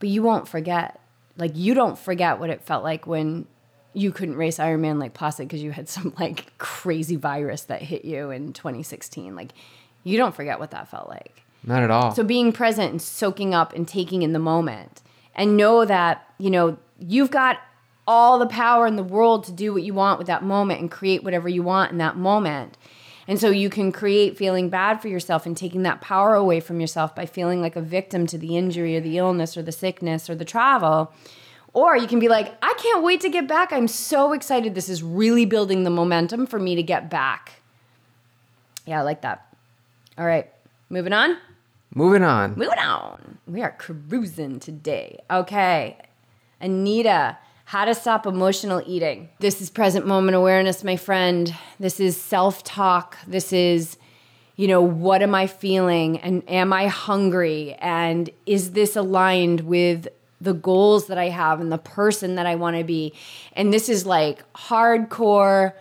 But you won't forget. Like, you don't forget what it felt like when you couldn't race Ironman Lake Placid because you had some like crazy virus that hit you in 2016. Like, you don't forget what that felt like. Not at all. So being present and soaking up and taking in the moment and know that, you know, you've got all the power in the world to do what you want with that moment and create whatever you want in that moment. And so you can create feeling bad for yourself and taking that power away from yourself by feeling like a victim to the injury or the illness or the sickness or the travel. Or you can be like, I can't wait to get back. I'm so excited. This is really building the momentum for me to get back. Yeah, I like that. All right, moving on. Moving on. Moving on. We are cruising today. Okay. Anita, how to stop emotional eating. This is present moment awareness, my friend. This is self talk. This is, you know, what am I feeling? And am I hungry? And is this aligned with the goals that I have and the person that I want to be? And this is like hardcore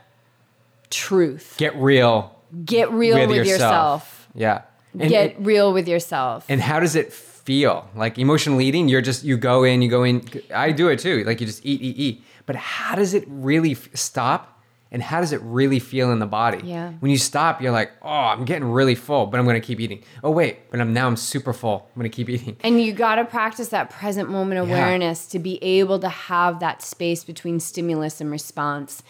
truth. Get real Get real with, with yourself. Yeah. And, Get real with yourself. and how does it feel? Like emotional eating, you're just, you go in, you go in. I do it too. Like you just eat, eat, eat. But how does it really f- stop? And how does it really feel in the body? Yeah. When you stop, you're like, oh, I'm getting really full, but I'm going to keep eating. Oh, wait, but I'm now I'm super full. I'm going to keep eating. And you got to practice that present moment awareness to be able to have that space between stimulus and response.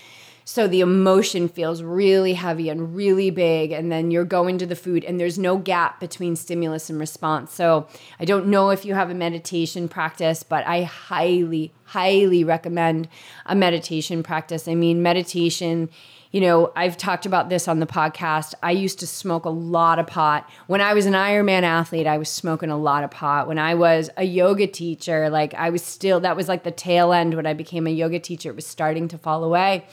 So the emotion feels really heavy and really big, and then you're going to the food, and there's no gap between stimulus and response. So I don't know if you have a meditation practice, but I highly, highly recommend a meditation practice. I mean, meditation you know, I've talked about this on the podcast. I used to smoke a lot of pot. When I was an Ironman athlete, I was smoking a lot of pot. When I was a yoga teacher, like I was still, that was like the tail end when I became a yoga teacher. It was starting to fall away.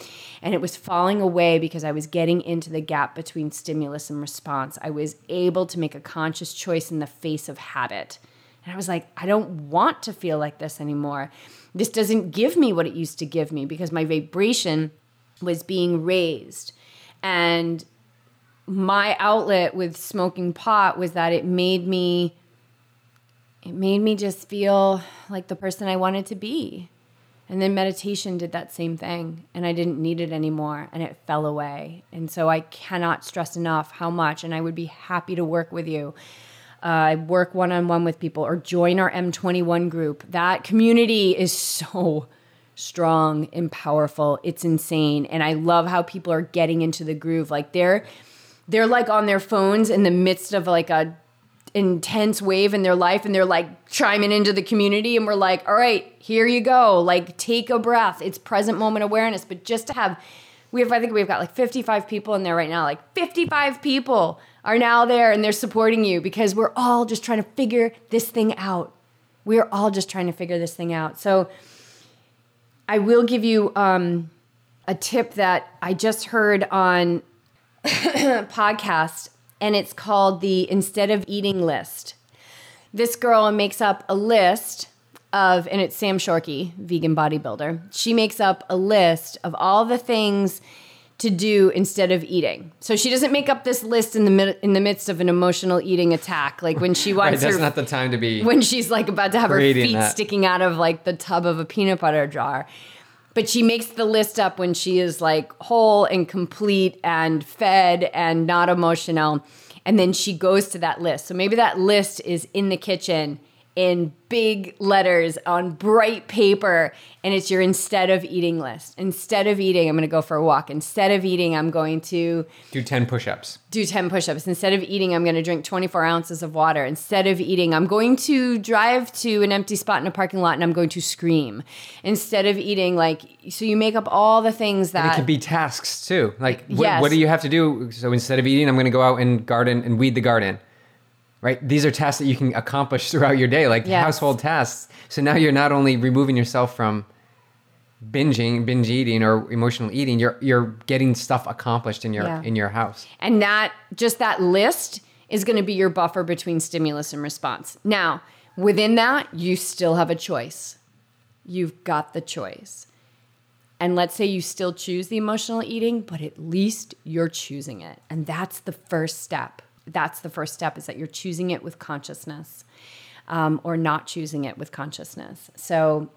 And it was falling away because I was getting into the gap between stimulus and response. I was able to make a conscious choice in the face of habit. And I was like, I don't want to feel like this anymore. This doesn't give me what it used to give me because my vibration was being raised. And my outlet with smoking pot was that it made me it made me just feel like the person I wanted to be. And then meditation did that same thing, and I didn't need it anymore, and it fell away. And so I cannot stress enough how much, and I would be happy to work with you. Uh, I work one on one with people or join our M21 group. That community is so strong and powerful. It's insane. And I love how people are getting into the groove. Like they're they're like on their phones in the midst of like a intense wave in their life and they're like chiming into the community and we're like, "All right, here you go. Like take a breath. It's present moment awareness." But just to have we have I think we've got like 55 people in there right now. Like 55 people are now there and they're supporting you because we're all just trying to figure this thing out. We're all just trying to figure this thing out. So I will give you um, a tip that I just heard on podcast, and it's called the instead of eating list. This girl makes up a list of, and it's Sam Shorkey, vegan bodybuilder. She makes up a list of all the things to do instead of eating. So she doesn't make up this list in the mid- in the midst of an emotional eating attack, like when she wants. Right, that's her not the time to be. when she's like about to have her feet that. sticking out of like the tub of a peanut butter jar. But she makes the list up when she is like whole and complete and fed and not emotional. And then she goes to that list. So maybe that list is in the kitchen in big letters on bright paper and it's your instead of eating list. Instead of eating, I'm going to go for a walk. Instead of eating, I'm going to do 10 push-ups. do 10 push-ups instead of eating i'm going to drink 24 ounces of water instead of eating i'm going to drive to an empty spot in a parking lot and i'm going to scream instead of eating like so you make up all the things that It that could be tasks too. Like, what, Yes. what do you have to do? So instead of eating, I'm going to go out and garden and weed the garden. Right? These are tasks that you can accomplish throughout your day, like Yes. household tasks. So now you're not only removing yourself from binging, binge eating, or emotional eating. You're you're getting stuff accomplished in your Yeah. in your house. And that just that list is going to be your buffer between stimulus and response. Now, within that, you still have a choice. You've got the choice. And let's say you still choose the emotional eating, but at least you're choosing it. And that's the first step. That's the first step is that you're choosing it with consciousness um, or not choosing it with consciousness. So,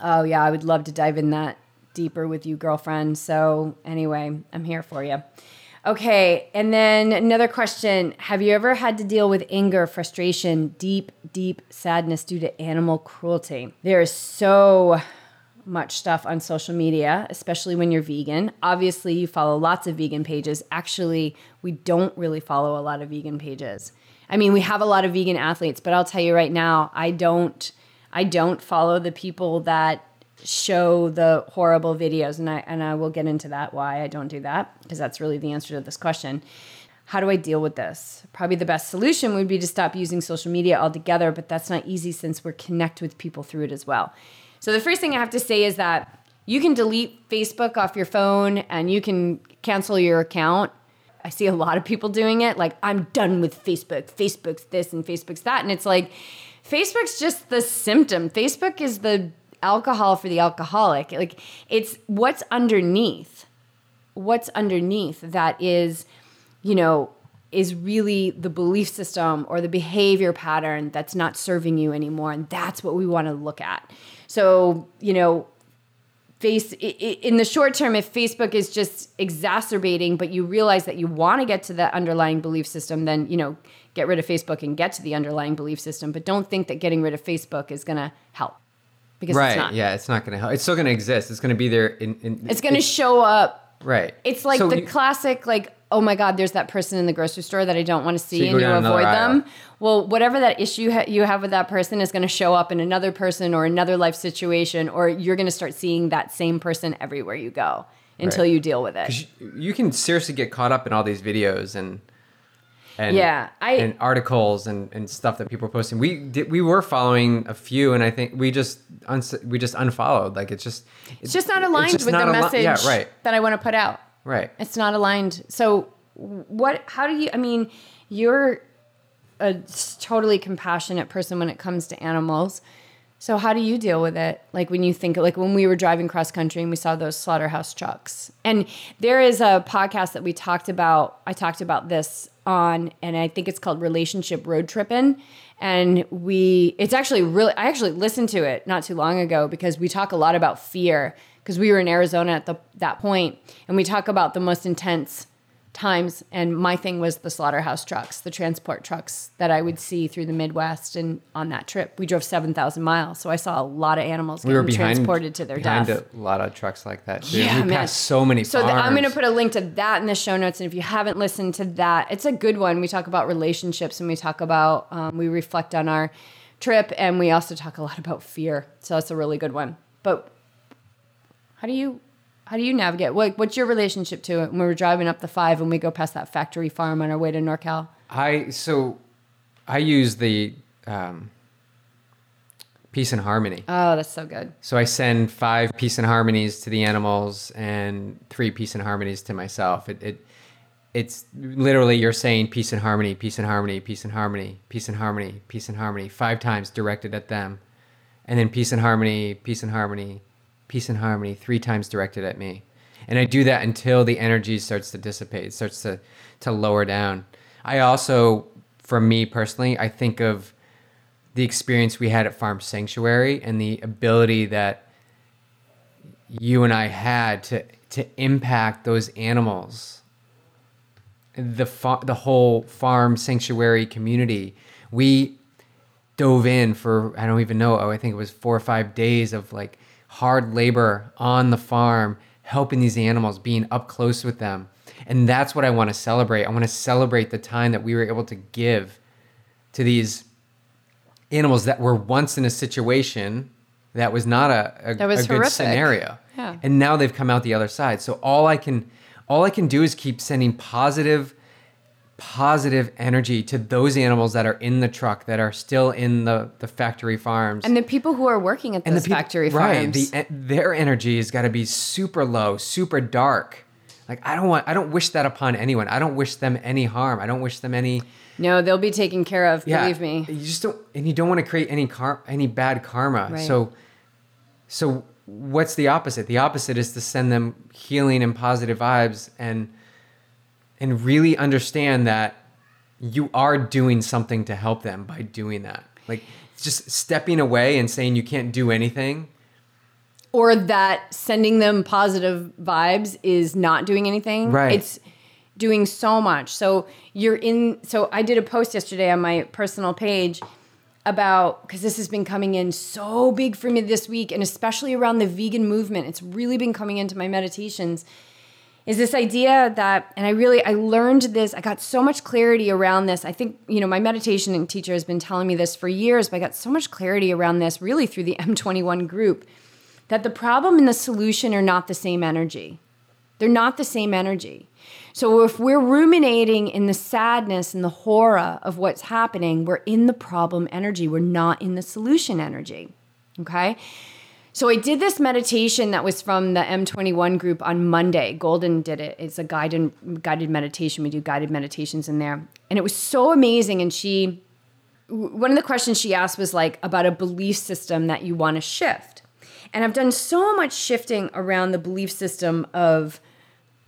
oh, yeah, I would love to dive in that deeper with you, girlfriend. So, anyway, I'm here for you. Okay, and then another question Have you ever had to deal with anger, frustration, deep, deep sadness due to animal cruelty? There is so much stuff on social media, especially when you're vegan. Obviously, you follow lots of vegan pages. Actually, we don't really follow a lot of vegan pages. I mean, we have a lot of vegan athletes, but I'll tell you right now, I don't I don't follow the people that show the horrible videos and I and I will get into that why I don't do that because that's really the answer to this question. How do I deal with this? Probably the best solution would be to stop using social media altogether, but that's not easy since we're connect with people through it as well. So the first thing I have to say is that you can delete Facebook off your phone and you can cancel your account. I see a lot of people doing it. Like, I'm done with Facebook. Facebook's this and Facebook's that. And it's like, Facebook's just the symptom. Facebook is the alcohol for the alcoholic. Like, it's what's underneath. What's underneath that is, you know, is really the belief system or the behavior pattern that's not serving you anymore. And that's what we want to look at. So, you know, face in the short term if facebook is just exacerbating but you realize that you want to get to that underlying belief system then you know get rid of facebook and get to the underlying belief system but don't think that getting rid of facebook is going to help because right? it's not Yeah, it's not going to help. It's still going to exist. It's going to be there. In, in it's going to show up right. it's like So the you- classic like oh my god there's that person in the grocery store that i don't want to see you and you avoid them aisle. well whatever that issue ha- you have with that person is going to show up in another person or another life situation or you're going to start seeing that same person everywhere you go until Right. you deal with it you, can seriously get caught up in all these videos and and Yeah, I- and articles and, and stuff that people are posting. We did, we were following a few, and I think we just uns- we just unfollowed. Like it's just it's just not aligned with the message yeah, right, that i want to put out right. It's not aligned. So what how do you I mean, you're a totally compassionate person when it comes to animals. So how do you deal with it? Like when you think like when we were driving cross country and we saw those slaughterhouse trucks. And there is a podcast that we talked about. I talked about this on and I think it's called Relationship Road Trippin'. And we it's actually really I actually listened to it not too long ago because we talk a lot about fear because we were in Arizona at the, that point and we talk about the most intense times and my thing was the slaughterhouse trucks the transport trucks that i would see through the midwest and on that trip we drove 7000 miles so i saw a lot of animals We getting were behind transported to their behind death a lot of trucks like that. Too. yeah, we man. passed so many. So I'm going to put a link to that in the show notes, and if you haven't listened to that, it's a good one. We talk about relationships, and we talk about um, we reflect on our trip, and we also talk a lot about fear. So that's a really good one. But how do you how do you navigate? Like, what's your relationship to it when we're driving up the five and we go past that factory farm on our way to NorCal? I so I use the um, peace and harmony. Oh, that's so good. So I send five peace and harmonies to the animals and three peace and harmonies to myself. It, it it's literally you're saying peace and harmony, peace and harmony, peace and harmony, peace and harmony, peace and harmony five times directed at them. And then peace and harmony, peace and harmony, peace and harmony three times directed at me. And I do that until the energy starts to dissipate, starts to to lower down. I also for me personally, I think of the experience we had at Farm Sanctuary and the ability that you and I had to to impact those animals the fa- the whole farm sanctuary community we dove in for I don't even know oh I think it was 4 or 5 days of like hard labor on the farm helping these animals being up close with them and that's what I want to celebrate I want to celebrate the time that we were able to give to these animals that were once in a situation that was not a, a, That was a good horrific. scenario Yeah. and now they've come out the other side so all i can all i can do is keep sending positive positive energy to those animals that are in the truck that are still in the the factory farms And the people who are working at and those peop- factory right farms. the, e- their energy has got to be super low super dark like i don't want i don't wish that upon anyone i don't wish them any harm i don't wish them any no, they'll be taken care of. yeah, Believe me. You just don't, and you don't want to create any car, any bad karma. Right. So, so what's the opposite? The opposite is to send them healing and positive vibes, and and really understand that you are doing something to help them by doing that. Like just stepping away and saying you can't do anything. or that sending them positive vibes is not doing anything. Right. It's doing so much. So you're in. So I did a post yesterday on my personal page about because this has been coming in so big for me this week, and especially around the vegan movement. It's really been coming into my meditations. Is this idea that, and I really, I learned this, I got so much clarity around this. I think, you know, my meditation teacher has been telling me this for years, but I got so much clarity around this really through the M21 group that the problem and the solution are not the same energy. They're not the same energy. So if we're ruminating in the sadness and the horror of what's happening, we're in the problem energy. We're not in the solution energy. Okay? So I did this meditation that was from the M21 group on Monday. Golden did it. It's a guided guided meditation. We do guided meditations in there. And it was so amazing and she one of the questions she asked was like about a belief system that you want to shift. And I've done so much shifting around the belief system of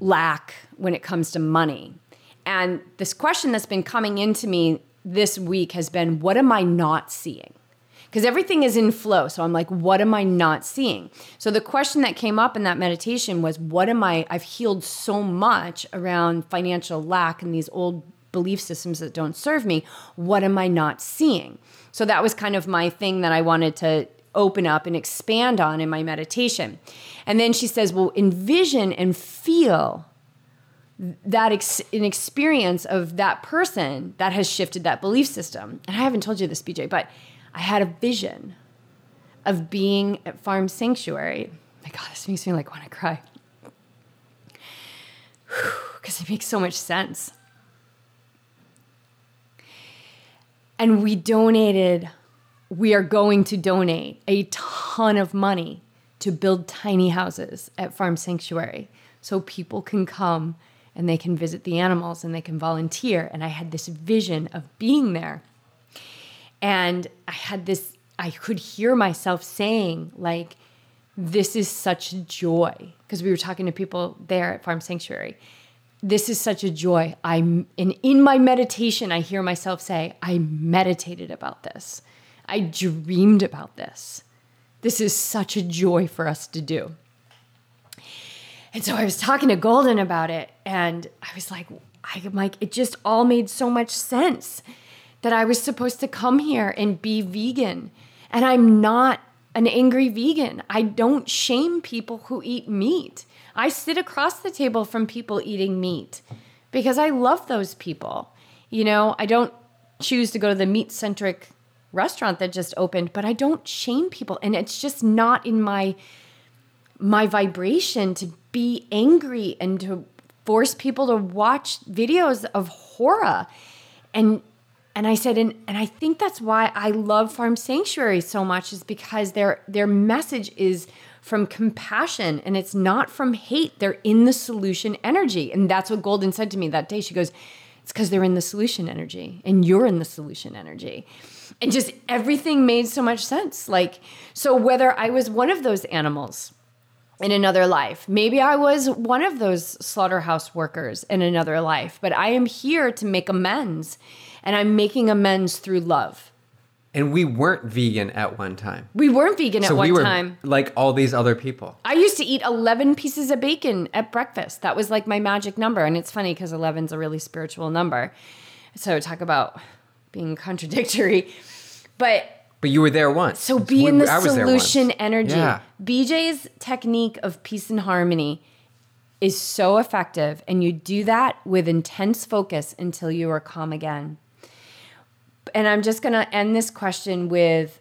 lack when it comes to money. And this question that's been coming into me this week has been what am I not seeing? Because everything is in flow. So I'm like, what am I not seeing? So the question that came up in that meditation was, what am I? I've healed so much around financial lack and these old belief systems that don't serve me. What am I not seeing? So that was kind of my thing that I wanted to open up and expand on in my meditation. And then she says, well, envision and feel that ex- an experience of that person that has shifted that belief system. And I haven't told you this, BJ, but I had a vision of being at Farm Sanctuary. My God, this makes me like want to cry because it makes so much sense. And we donated, we are going to donate a ton of money to build tiny houses at Farm Sanctuary so people can come and they can visit the animals and they can volunteer. And I had this vision of being there. And I had this, I could hear myself saying, like, this is such joy. Because we were talking to people there at Farm Sanctuary. This is such a joy. I'm and in my meditation, I hear myself say, I meditated about this. I dreamed about this. This is such a joy for us to do. And so I was talking to Golden about it, and I was like, I'm like, it just all made so much sense that I was supposed to come here and be vegan. And I'm not an angry vegan. I don't shame people who eat meat. I sit across the table from people eating meat because I love those people. You know, I don't choose to go to the meat centric restaurant that just opened, but I don't shame people. And it's just not in my my vibration to be angry and to force people to watch videos of horror and and I said and and I think that's why I love Farm Sanctuary so much is because their their message is from compassion and it's not from hate they're in the solution energy and that's what Golden said to me that day she goes it's cuz they're in the solution energy and you're in the solution energy and just everything made so much sense like so whether I was one of those animals in another life. Maybe I was one of those slaughterhouse workers in another life, but I am here to make amends. And I'm making amends through love. And we weren't vegan at one time. We weren't vegan at So one we were time. like all these other people. I used to eat 11 pieces of bacon at breakfast. That was like my magic number. And it's funny because 11 is a really spiritual number. So talk about being contradictory. But But you were there once. so be in the I was there once. solution energy. Yeah. BJ's technique of peace and harmony is so effective. And you do that with intense focus until you are calm again. And I'm just going to end this question with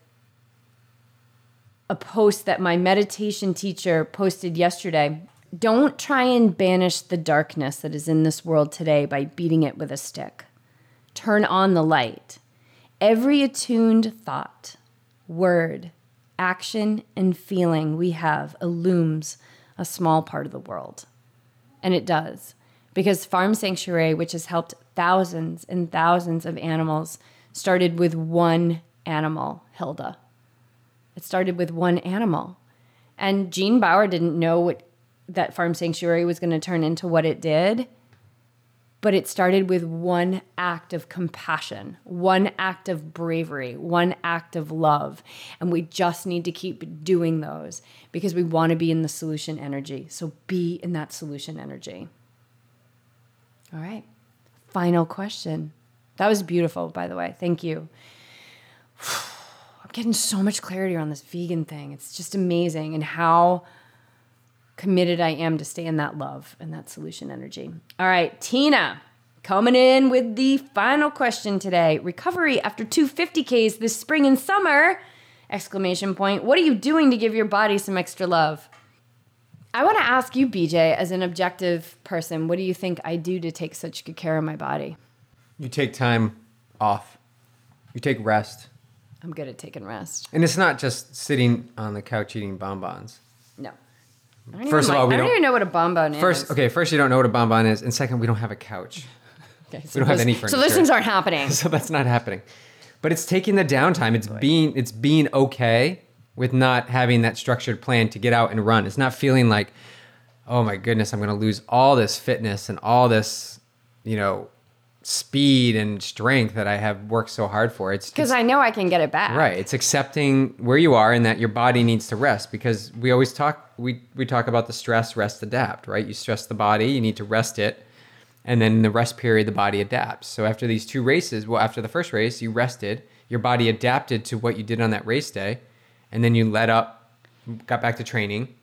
a post that my meditation teacher posted yesterday. Don't try and banish the darkness that is in this world today by beating it with a stick. Turn on the light. Every attuned thought, word, action, and feeling we have illumes a small part of the world. And it does. Because Farm Sanctuary, which has helped thousands and thousands of animals, started with one animal, Hilda. It started with one animal. And Gene Baur didn't know what that Farm Sanctuary was going to turn into what it did. But it started with one act of compassion, one act of bravery, one act of love. And we just need to keep doing those because we want to be in the solution energy. So be in that solution energy. All right. Final question. That was beautiful, by the way. Thank you. I'm getting so much clarity on this vegan thing. It's just amazing and how committed I am to stay in that love and that solution energy. All right, Tina, coming in with the final question today. Recovery after two 50Ks this spring and summer. Exclamation point. What are you doing to give your body some extra love? I want to ask you, BJ, as an objective person, what do you think I do to take such good care of my body? You take time off. You take rest. I'm good at taking rest. And it's not just sitting on the couch eating bonbons. No. First of all, like- we I don't don't- even know what a bonbon is. First, okay, first you don't know what a bonbon is, and second, we don't have a couch. Okay, so we don't have those- any So those things aren't happening. so that's not happening. But it's taking the downtime. It's being it's being okay with not having that structured plan to get out and run. It's not feeling like, oh my goodness, I'm going to lose all this fitness and all this, you know, speed and strength that I have worked so hard for. It's Because I know I can get it back. Right. It's accepting where you are and that your body needs to rest because we always talk we we talk about the stress, rest, adapt, right? You stress the body, you need to rest it. And then in the rest period the body adapts. So after these two races, well after the first race, you rested, your body adapted to what you did on that race day, and then you let up, got back to training,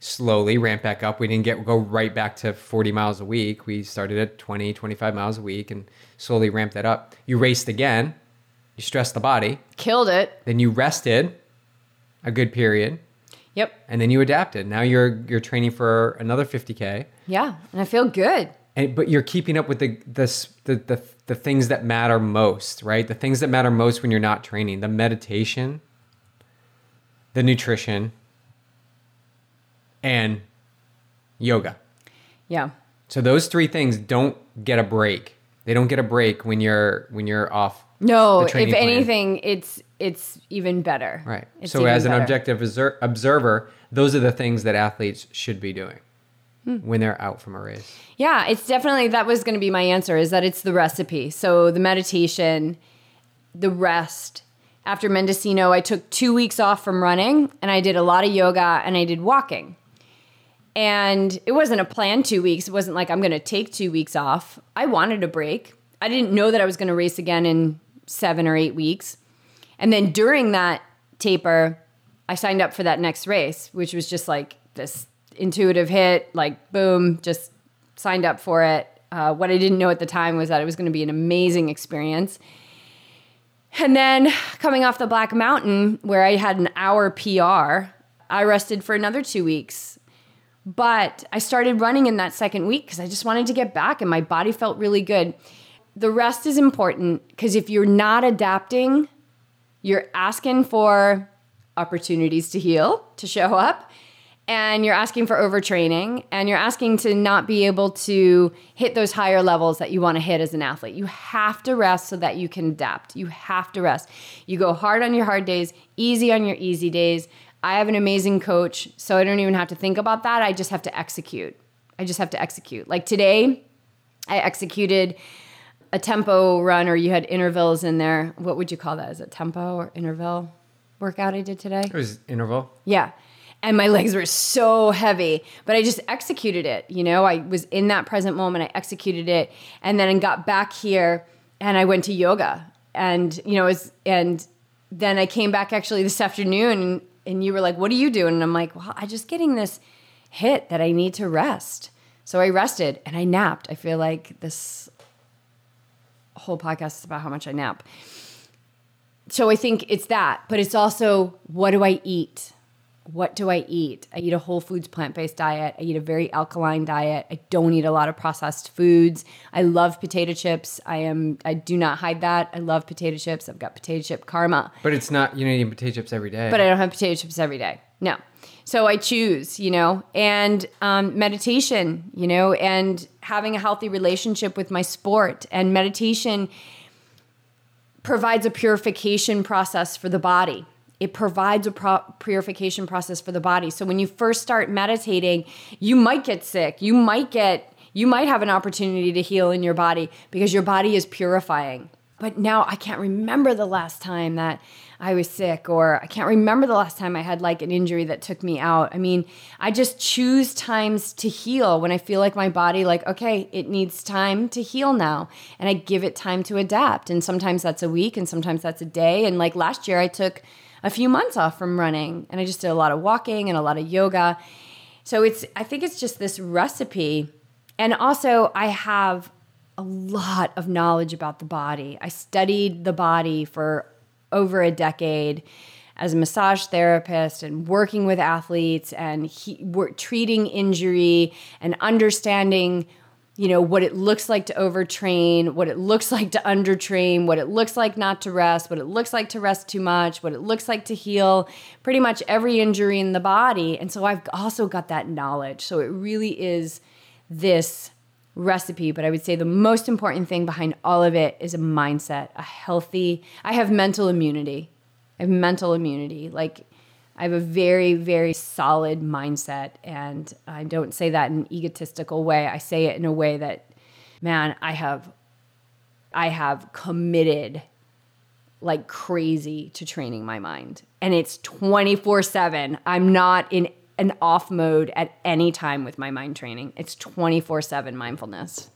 slowly ramp back up. We didn't get go right back to 40 miles a week. We started at 20, 25 miles a week and slowly ramped that up. You raced again, you stressed the body, Killed it. then you rested a good period Yep. and then you adapted now you're you're training for another 50k Yeah. And I feel good. and but you're keeping up with the this the, the the things that matter most right the things that matter most when you're not training the meditation the nutrition and yoga Yeah. so those three things don't get a break they don't get a break when you're when you're off No, the if plan. anything, it's it's even better. Right. It's so as an better. objective obser- observer, those are the things that athletes should be doing Hmm. when they're out from a race. Yeah, it's definitely that was going to be my answer is that it's the recipe. So the meditation, the rest. After Mendocino, I took 2 weeks off from running and I did a lot of yoga and I did walking. And it wasn't a plan 2 weeks. It wasn't like I'm going to take 2 weeks off. I wanted a break. I didn't know that I was going to race again in 7 or 8 weeks. And then during that taper, I signed up for that next race, which was just like this intuitive hit, like boom, just signed up for it. Uh, what I didn't know at the time was that it was going to be an amazing experience. And then coming off the Black Mountain, where I had an hour PR, I rested for another two weeks. But I started running in that second week because I just wanted to get back and my body felt really good. The rest is important because if you're not adapting, you're asking for opportunities to heal, to show up, and you're asking for overtraining, and you're asking to not be able to hit those higher levels that you want to hit as an athlete. You have to rest so that you can adapt. You have to rest. You go hard on your hard days, easy on your easy days. I have an amazing coach, so I don't even have to think about that. I just have to execute. I just have to execute. Like today, I executed a tempo run, or you had intervals in there. What would you call that? Is it tempo or interval workout I did today? It was interval. Yeah. And my legs were so heavy, but I just executed it. You know, I was in that present moment, I executed it, and then got back here and I went to yoga. And, you know, it was, and then I came back actually this afternoon and, you were like, What are you doing? And I'm like, Well, I'm just getting this hit that I need to rest. So I rested and I napped. I feel like this whole podcast is about how much I nap. So I think it's that, but it's also what do I eat? What do I eat? I eat a whole foods plant based diet. I eat a very alkaline diet. I don't eat a lot of processed foods. I love potato chips. I am I do not hide that. I love potato chips. I've got potato chip karma. But it's not you're not eating potato chips every day. But I don't have potato chips every day. No. So I choose, you know, and um, meditation, you know, and having a healthy relationship with my sport. And meditation provides a purification process for the body. It provides a pro- purification process for the body. So when you first start meditating, you might get sick. You might get you might have an opportunity to heal in your body because your body is purifying. But now I can't remember the last time that I was sick, or I can't remember the last time I had like an injury that took me out. I mean, I just choose times to heal when I feel like my body, like, okay, it needs time to heal now. And I give it time to adapt. And sometimes that's a week, and sometimes that's a day. And like last year, I took a few months off from running and I just did a lot of walking and a lot of yoga. So it's, I think it's just this recipe. And also, I have a lot of knowledge about the body. I studied the body for over a decade as a massage therapist and working with athletes and he, treating injury and understanding you know what it looks like to overtrain what it looks like to undertrain what it looks like not to rest what it looks like to rest too much what it looks like to heal pretty much every injury in the body and so i've also got that knowledge so it really is this recipe, but I would say the most important thing behind all of it is a mindset, a healthy. I have mental immunity. I have mental immunity. Like I have a very, very solid mindset, and I don't say that in an egotistical way. I say it in a way that, man, I have, I have committed like crazy to training my mind, and it's twenty four seven. I'm not in an off mode at any time with my mind training. It's 24 7 mindfulness.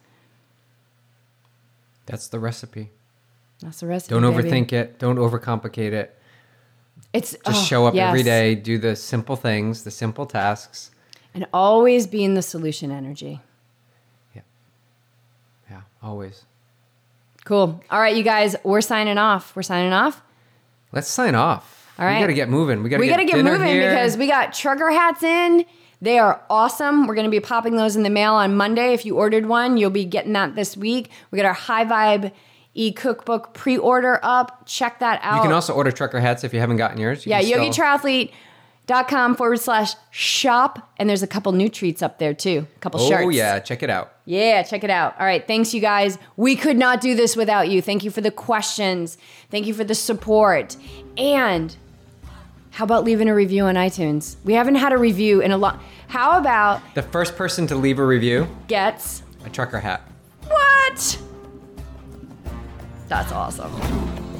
That's the recipe. That's the recipe. Don't baby. overthink it. Don't overcomplicate it. It's Just oh, show up every yes. day, do the simple things, the simple tasks. And always be in the solution energy. Yeah, Yeah, always. Cool. All right, you guys, we're signing off. We're signing off. Let's sign off. All right. We got to get moving. We got to get get moving here. because we got trucker hats in. They are awesome. We're going to be popping those in the mail on Monday. If you ordered one, you'll be getting that this week. We got our High Vibe e cookbook pre order up. Check that out. you can also order trucker hats if you haven't gotten yours. You Yeah, can still- yogitriathlete.com forward slash shop. And there's a couple new treats up there too. A couple Oh shirts. Oh yeah, check it out. Yeah, check it out. All right. Thanks, you guys. We could not do this without you. Thank you for the questions. Thank you for the support. And how about leaving a review on iTunes? We haven't had a review in a long. How about The first person to leave a review, gets a trucker hat. what? That's awesome.